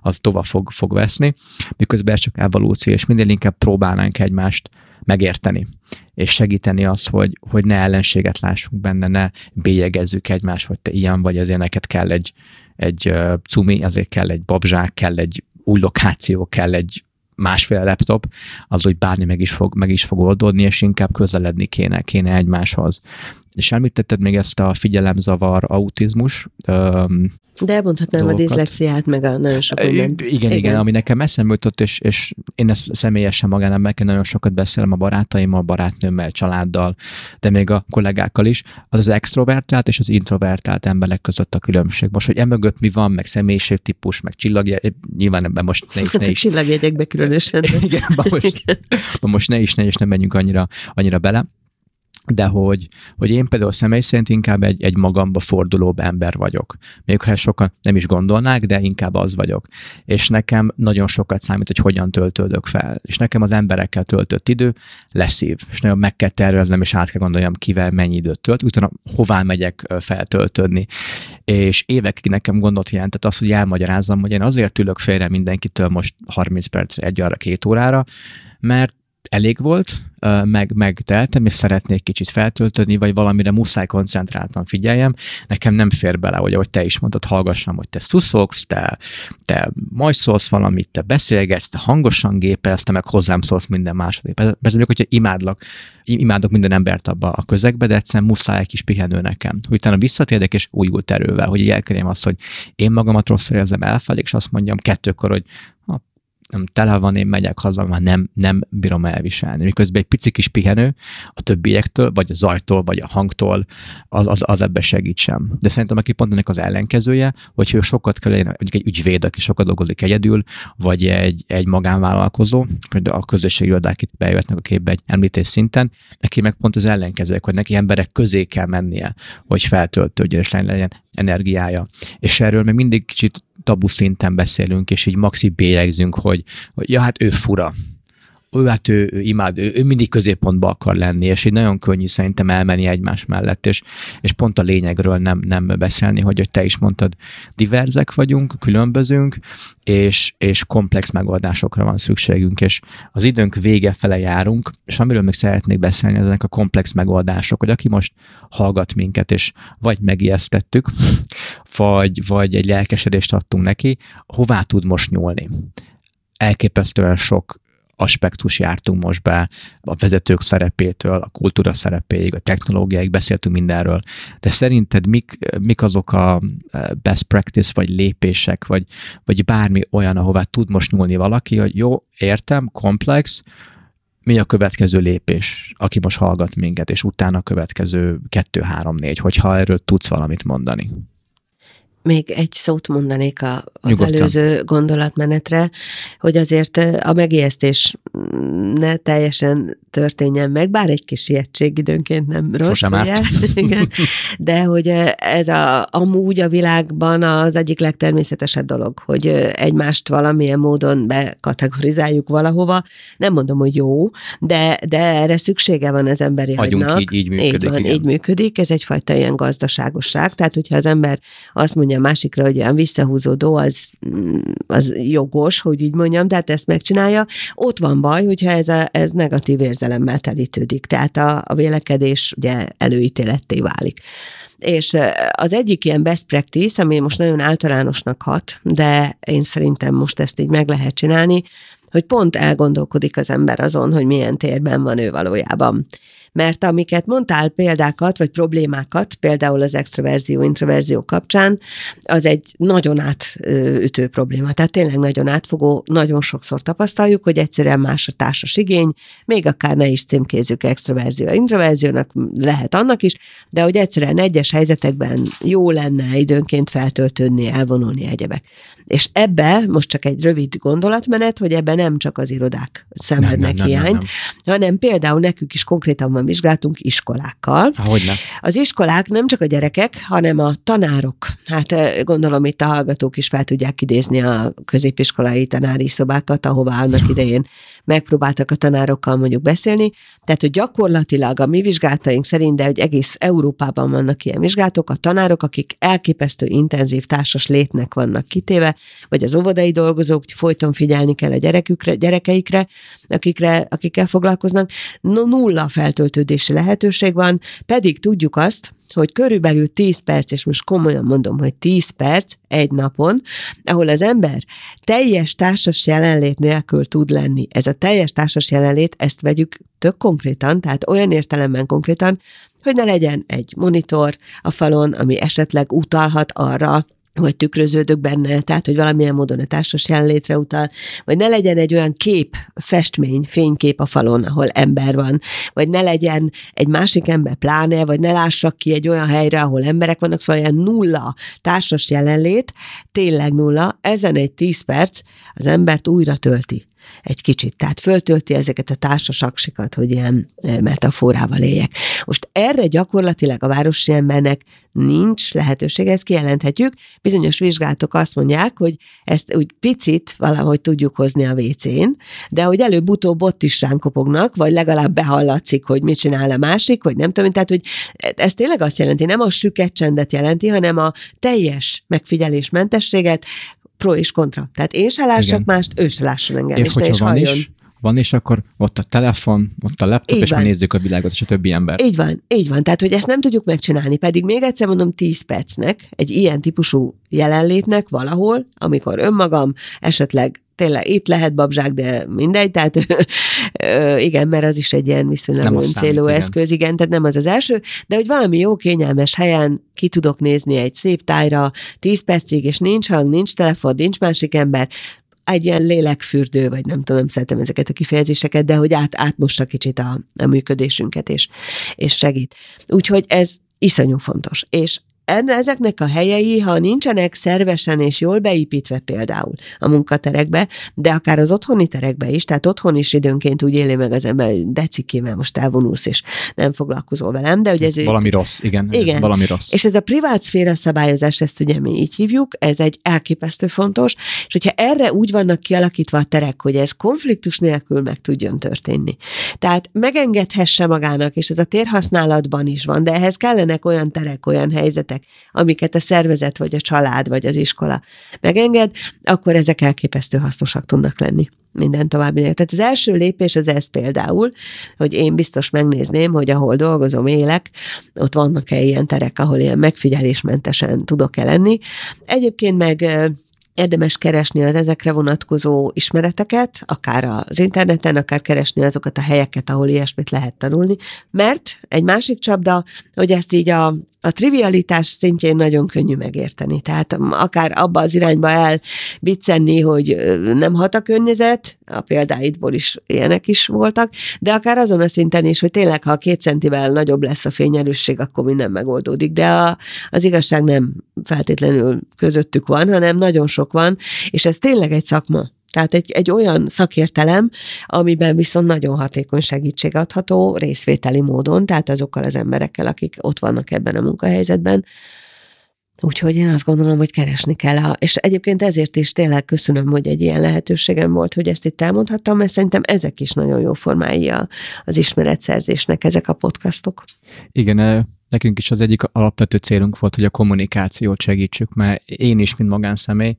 az tovább fog, fog veszni, miközben ez csak evolúció, és minél inkább próbálnánk egymást megérteni, és segíteni az, hogy, hogy ne ellenséget lássunk benne, ne bélyegezzük egymást, hogy te ilyen vagy, ezért neked kell egy, egy cumi, azért kell egy babzsák, kell egy új lokáció kell egy másfél laptop, az, hogy bármi meg is fog, meg is fog oldódni, és inkább közeledni kéne, kéne egymáshoz. És említetted még ezt a figyelemzavar, autizmus, de elmondhatnám dolgokat. a diszlexiát, meg a nagyon sok mindent. Igen, igen, igen, ami nekem eszembe jutott, és, és én ezt személyesen meg nagyon sokat beszélem a barátaimmal, barátnőmmel, családdal, de még a kollégákkal is, az az extrovertált és az introvertált emberek között a különbség. Most, hogy emögött mi van, meg személyiségtípus, meg csillagja, nyilván ebben most ne is. Ne is. Csillagjegyekbe különösen. igen, most, most ne is, ne is nem menjünk annyira, annyira bele de hogy, hogy én például személy szerint inkább egy, egy magamba fordulóbb ember vagyok. Még ha sokan nem is gondolnák, de inkább az vagyok. És nekem nagyon sokat számít, hogy hogyan töltődök fel. És nekem az emberekkel töltött idő leszív. És nagyon meg kell terveznem, és át kell gondoljam, kivel mennyi időt tölt, utána hová megyek feltöltődni. És évekig nekem gondot jelentett az, hogy elmagyarázzam, hogy én azért ülök félre mindenkitől most 30 percre, egy arra, két órára, mert elég volt, meg, megteltem, és szeretnék kicsit feltölteni, vagy valamire muszáj koncentráltan figyeljem, nekem nem fér bele, hogy ahogy te is mondtad, hallgassam, hogy te szuszogsz, te, te majd szólsz valamit, te beszélgetsz, te hangosan gépelsz, te meg hozzám szólsz minden második. Persze, hogyha imádlak, imádok minden embert abba a közegbe, de egyszerűen muszáj egy kis pihenő nekem. Hogy utána visszatérek, és újult erővel, hogy elkerjem azt, hogy én magamat rosszul érzem, elfelé, és azt mondjam kettőkor, hogy nem tele van, én megyek haza, már nem, nem bírom elviselni. Miközben egy pici kis pihenő a többiektől, vagy a zajtól, vagy a hangtól, az, az, az ebbe segít sem. De szerintem aki pont ennek az ellenkezője, hogy ő sokat kell, mondjuk egy ügyvéd, aki sokat dolgozik egyedül, vagy egy, egy magánvállalkozó, a közösségi irodák itt bejöhetnek a képbe egy említés szinten, neki meg pont az ellenkezője, hogy neki emberek közé kell mennie, hogy feltöltődjön és legyen energiája. És erről még mindig kicsit tabu szinten beszélünk, és így maxi bélegzünk, hogy, hogy ja, hát ő fura, ő hát ő, ő imád, ő, ő mindig középpontba akar lenni, és így nagyon könnyű szerintem elmenni egymás mellett, és, és pont a lényegről nem, nem beszélni, hogy, hogy te is mondtad, diverzek vagyunk, különbözünk, és, és komplex megoldásokra van szükségünk, és az időnk vége fele járunk, és amiről még szeretnék beszélni, ezek a komplex megoldások, hogy aki most hallgat minket, és vagy megijesztettük, vagy, vagy egy lelkesedést adtunk neki, hová tud most nyúlni? elképesztően sok aspektus jártunk most be, a vezetők szerepétől, a kultúra szerepéig, a technológiáig, beszéltünk mindenről, de szerinted mik, mik azok a e, best practice, vagy lépések, vagy, vagy bármi olyan, ahová tud most nyúlni valaki, hogy jó, értem, komplex, mi a következő lépés, aki most hallgat minket, és utána a következő kettő, három, négy, hogyha erről tudsz valamit mondani még egy szót mondanék a, az Nyugodtan. előző gondolatmenetre, hogy azért a megijesztés ne teljesen történjen meg, bár egy kis ijegység időnként nem rossz. Sosem árt. Igen, de hogy ez a, amúgy a világban az egyik legtermészetesebb dolog, hogy egymást valamilyen módon bekategorizáljuk valahova. Nem mondom, hogy jó, de, de erre szüksége van az emberi Agyunk agynak. így, így működik. Így van, igen. így működik. Ez egyfajta ilyen gazdaságosság. Tehát, hogyha az ember azt mondja a másikra, hogy olyan visszahúzódó, az, az jogos, hogy így mondjam, tehát ezt megcsinálja. Ott van baj, hogyha ez, a, ez negatív érzelemmel telítődik. Tehát a, a vélekedés ugye előítéletté válik. És az egyik ilyen best practice, ami most nagyon általánosnak hat, de én szerintem most ezt így meg lehet csinálni, hogy pont elgondolkodik az ember azon, hogy milyen térben van ő valójában mert amiket mondtál példákat, vagy problémákat, például az extraverzió, introverzió kapcsán, az egy nagyon átütő probléma. Tehát tényleg nagyon átfogó, nagyon sokszor tapasztaljuk, hogy egyszerűen más a társas igény, még akár ne is címkézzük extraverzió, introverziónak, lehet annak is, de hogy egyszerűen egyes helyzetekben jó lenne időnként feltöltődni, elvonulni egyebek. És ebbe, most csak egy rövid gondolatmenet, hogy ebbe nem csak az irodák szenvednek nem, nem, hiányt, nem, nem, nem. hanem például nekünk is konkrétan van vizsgáltunk iskolákkal. Hogyne. Az iskolák nem csak a gyerekek, hanem a tanárok. Hát eh, gondolom itt a hallgatók is fel tudják idézni a középiskolai tanári szobákat, ahová annak idején megpróbáltak a tanárokkal mondjuk beszélni. Tehát, hogy gyakorlatilag a mi vizsgálataink szerint, de hogy egész Európában vannak ilyen vizsgálatok, a tanárok, akik elképesztő intenzív társas létnek vannak kitéve, vagy az óvodai dolgozók, folyton figyelni kell a gyerekükre, gyerekeikre, akikre, akikkel foglalkoznak, no, nulla feltöltődési lehetőség van, pedig tudjuk azt, hogy körülbelül 10 perc, és most komolyan mondom, hogy 10 perc egy napon, ahol az ember teljes társas jelenlét nélkül tud lenni. Ez a teljes társas jelenlét, ezt vegyük tök konkrétan, tehát olyan értelemben konkrétan, hogy ne legyen egy monitor a falon, ami esetleg utalhat arra, vagy tükröződök benne, tehát, hogy valamilyen módon a társas jelenlétre utal, vagy ne legyen egy olyan kép, festmény, fénykép a falon, ahol ember van, vagy ne legyen egy másik ember pláne, vagy ne lássak ki egy olyan helyre, ahol emberek vannak, szóval ilyen nulla társas jelenlét, tényleg nulla, ezen egy tíz perc az embert újra tölti egy kicsit. Tehát föltölti ezeket a társasaksikat, hogy ilyen eh, metaforával éljek. Most erre gyakorlatilag a városi embernek nincs lehetőség, ezt kijelenthetjük. Bizonyos vizsgálatok azt mondják, hogy ezt úgy picit valahogy tudjuk hozni a WC-n, de hogy előbb-utóbb ott is ránk kopognak, vagy legalább behallatszik, hogy mit csinál a másik, vagy nem tudom, tehát hogy ez tényleg azt jelenti, nem a süket csendet jelenti, hanem a teljes megfigyelésmentességet, pro és kontra. Tehát én se lássak Igen. mást, ő se lásson engem. És, és hogyha van is, van, és akkor ott a telefon, ott a laptop, így és már nézzük a világot, és a többi ember. Így van, így van. Tehát, hogy ezt nem tudjuk megcsinálni, pedig még egyszer mondom, 10 percnek, egy ilyen típusú jelenlétnek valahol, amikor önmagam esetleg tényleg itt lehet babzsák, de mindegy, tehát igen, mert az is egy ilyen viszonylag célú eszköz, igen, tehát nem az az első, de hogy valami jó, kényelmes helyen ki tudok nézni egy szép tájra 10 percig, és nincs hang, nincs telefon, nincs másik ember, egy ilyen lélekfürdő, vagy nem tudom, szeretem ezeket a kifejezéseket, de hogy át, átmossa kicsit a, a működésünket, és, és segít. Úgyhogy ez iszonyú fontos. És ezeknek a helyei, ha nincsenek szervesen és jól beépítve például a munkaterekbe, de akár az otthoni terekbe is, tehát otthon is időnként úgy éli meg az ember, decikével most elvonulsz, és nem foglalkozol velem, de hogy ez... ez valami rossz, igen. igen. Valami rossz. És ez a privát szféra szabályozás, ezt ugye mi így hívjuk, ez egy elképesztő fontos, és hogyha erre úgy vannak kialakítva a terek, hogy ez konfliktus nélkül meg tudjon történni. Tehát megengedhesse magának, és ez a térhasználatban is van, de ehhez kellenek olyan terek, olyan helyzetek, emberek, amiket a szervezet, vagy a család, vagy az iskola megenged, akkor ezek elképesztő hasznosak tudnak lenni minden további. Tehát az első lépés az ez például, hogy én biztos megnézném, hogy ahol dolgozom, élek, ott vannak-e ilyen terek, ahol ilyen megfigyelésmentesen tudok-e lenni. Egyébként meg érdemes keresni az ezekre vonatkozó ismereteket, akár az interneten, akár keresni azokat a helyeket, ahol ilyesmit lehet tanulni, mert egy másik csapda, hogy ezt így a a trivialitás szintjén nagyon könnyű megérteni. Tehát akár abba az irányba elbiccenni, hogy nem hat a környezet, a példáidból is ilyenek is voltak, de akár azon a szinten is, hogy tényleg, ha két centivel nagyobb lesz a fényerősség, akkor minden megoldódik. De a, az igazság nem feltétlenül közöttük van, hanem nagyon sok van, és ez tényleg egy szakma. Tehát egy, egy olyan szakértelem, amiben viszont nagyon hatékony segítség adható részvételi módon, tehát azokkal az emberekkel, akik ott vannak ebben a munkahelyzetben. Úgyhogy én azt gondolom, hogy keresni kell. És egyébként ezért is tényleg köszönöm, hogy egy ilyen lehetőségem volt, hogy ezt itt elmondhattam, mert szerintem ezek is nagyon jó formái az ismeretszerzésnek, ezek a podcastok. Igen, nekünk is az egyik alapvető célunk volt, hogy a kommunikációt segítsük, mert én is, mint magánszemély,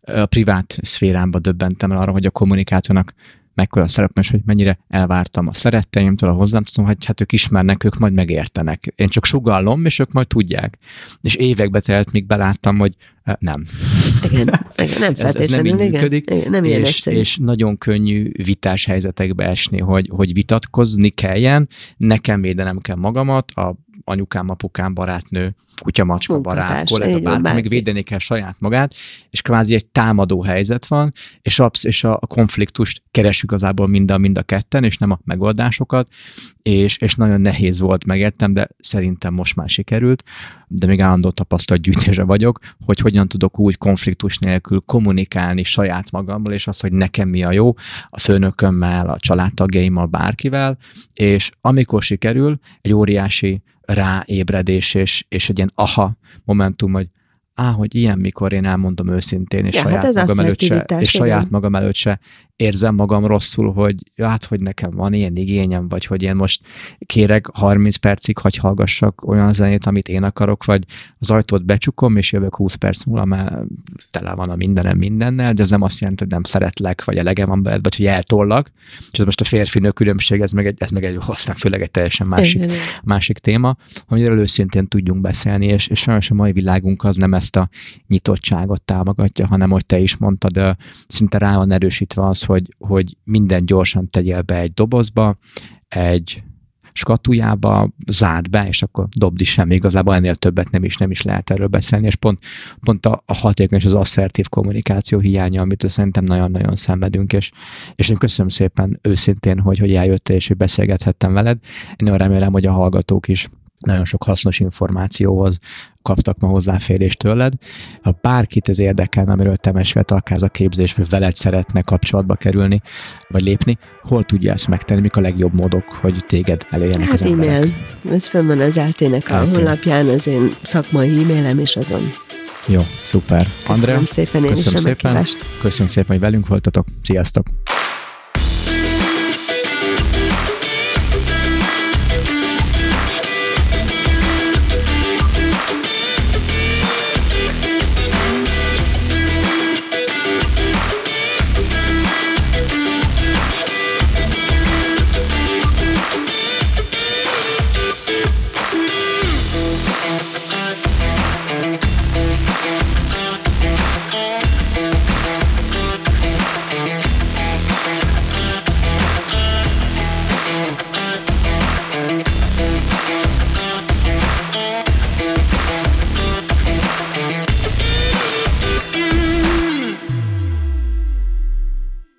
a privát szférámba döbbentem el arra, hogy a kommunikációnak mekkora szerep, és hogy mennyire elvártam a szeretteimtől, a hozzám, tudom, hogy hát ők ismernek, ők majd megértenek. Én csak sugallom, és ők majd tudják. És évekbe telt, míg beláttam, hogy nem. Igen, igen nem feltétlenül, ez, ez nem így működik, igen, nem ilyen és, és nagyon könnyű vitás helyzetekbe esni, hogy, hogy vitatkozni kelljen, nekem védenem kell magamat, a anyukám, apukám, barátnő, kutyamacska, barát, kollega, bárki, meg védeni kell saját magát, és kvázi egy támadó helyzet van, és a, és a konfliktust keresünk igazából mind a, mind a ketten, és nem a megoldásokat, és, és nagyon nehéz volt, megértem, de szerintem most már sikerült, de még állandó tapasztalatgyűjtése vagyok, hogy hogyan tudok úgy konfliktus nélkül kommunikálni saját magammal, és az, hogy nekem mi a jó, a főnökömmel, a családtagjaimmal, bárkivel, és amikor sikerül, egy óriási ráébredés és, és egy ilyen aha momentum, hogy á, hogy ilyen, mikor én elmondom őszintén, és ja, saját hát magam előtt se, és saját magam előtt se érzem magam rosszul, hogy hát, hogy nekem van ilyen igényem, vagy hogy én most kérek 30 percig, hogy hallgassak olyan zenét, amit én akarok, vagy az ajtót becsukom, és jövök 20 perc múlva, mert tele van a mindenem mindennel, de ez nem azt jelenti, hogy nem szeretlek, vagy elegem van beled, vagy hogy eltollak. És ez most a férfi különbség, ez meg egy, ez meg egy aztán főleg egy teljesen másik, igen, másik téma, amiről őszintén tudjunk beszélni, és, és sajnos a mai világunk az nem ezt a nyitottságot támogatja, hanem, hogy te is mondtad, szinte rá van erősítve az, hogy, hogy minden gyorsan tegyél be egy dobozba, egy skatujába, zárd be, és akkor dobd is semmi. Igazából ennél többet nem is, nem is lehet erről beszélni, és pont, pont a, a hatékony és az asszertív kommunikáció hiánya, amit szerintem nagyon-nagyon szenvedünk, és, és én köszönöm szépen őszintén, hogy, hogy eljöttél, és hogy beszélgethettem veled. Én nagyon remélem, hogy a hallgatók is nagyon sok hasznos információhoz kaptak ma hozzáférést tőled. Ha bárkit ez érdekel, amiről te mesélt, akár a képzés, vagy veled szeretne kapcsolatba kerülni, vagy lépni, hol tudja ezt megtenni, mik a legjobb módok, hogy téged elérjenek hát az emberek? e-mail. Ez fönn van az eltének a honlapján, az én szakmai e-mailem, és azon jó, szuper. Köszönöm Andrea, szépen én köszönöm is szépen. Köszönöm szépen, hogy velünk voltatok. Sziasztok!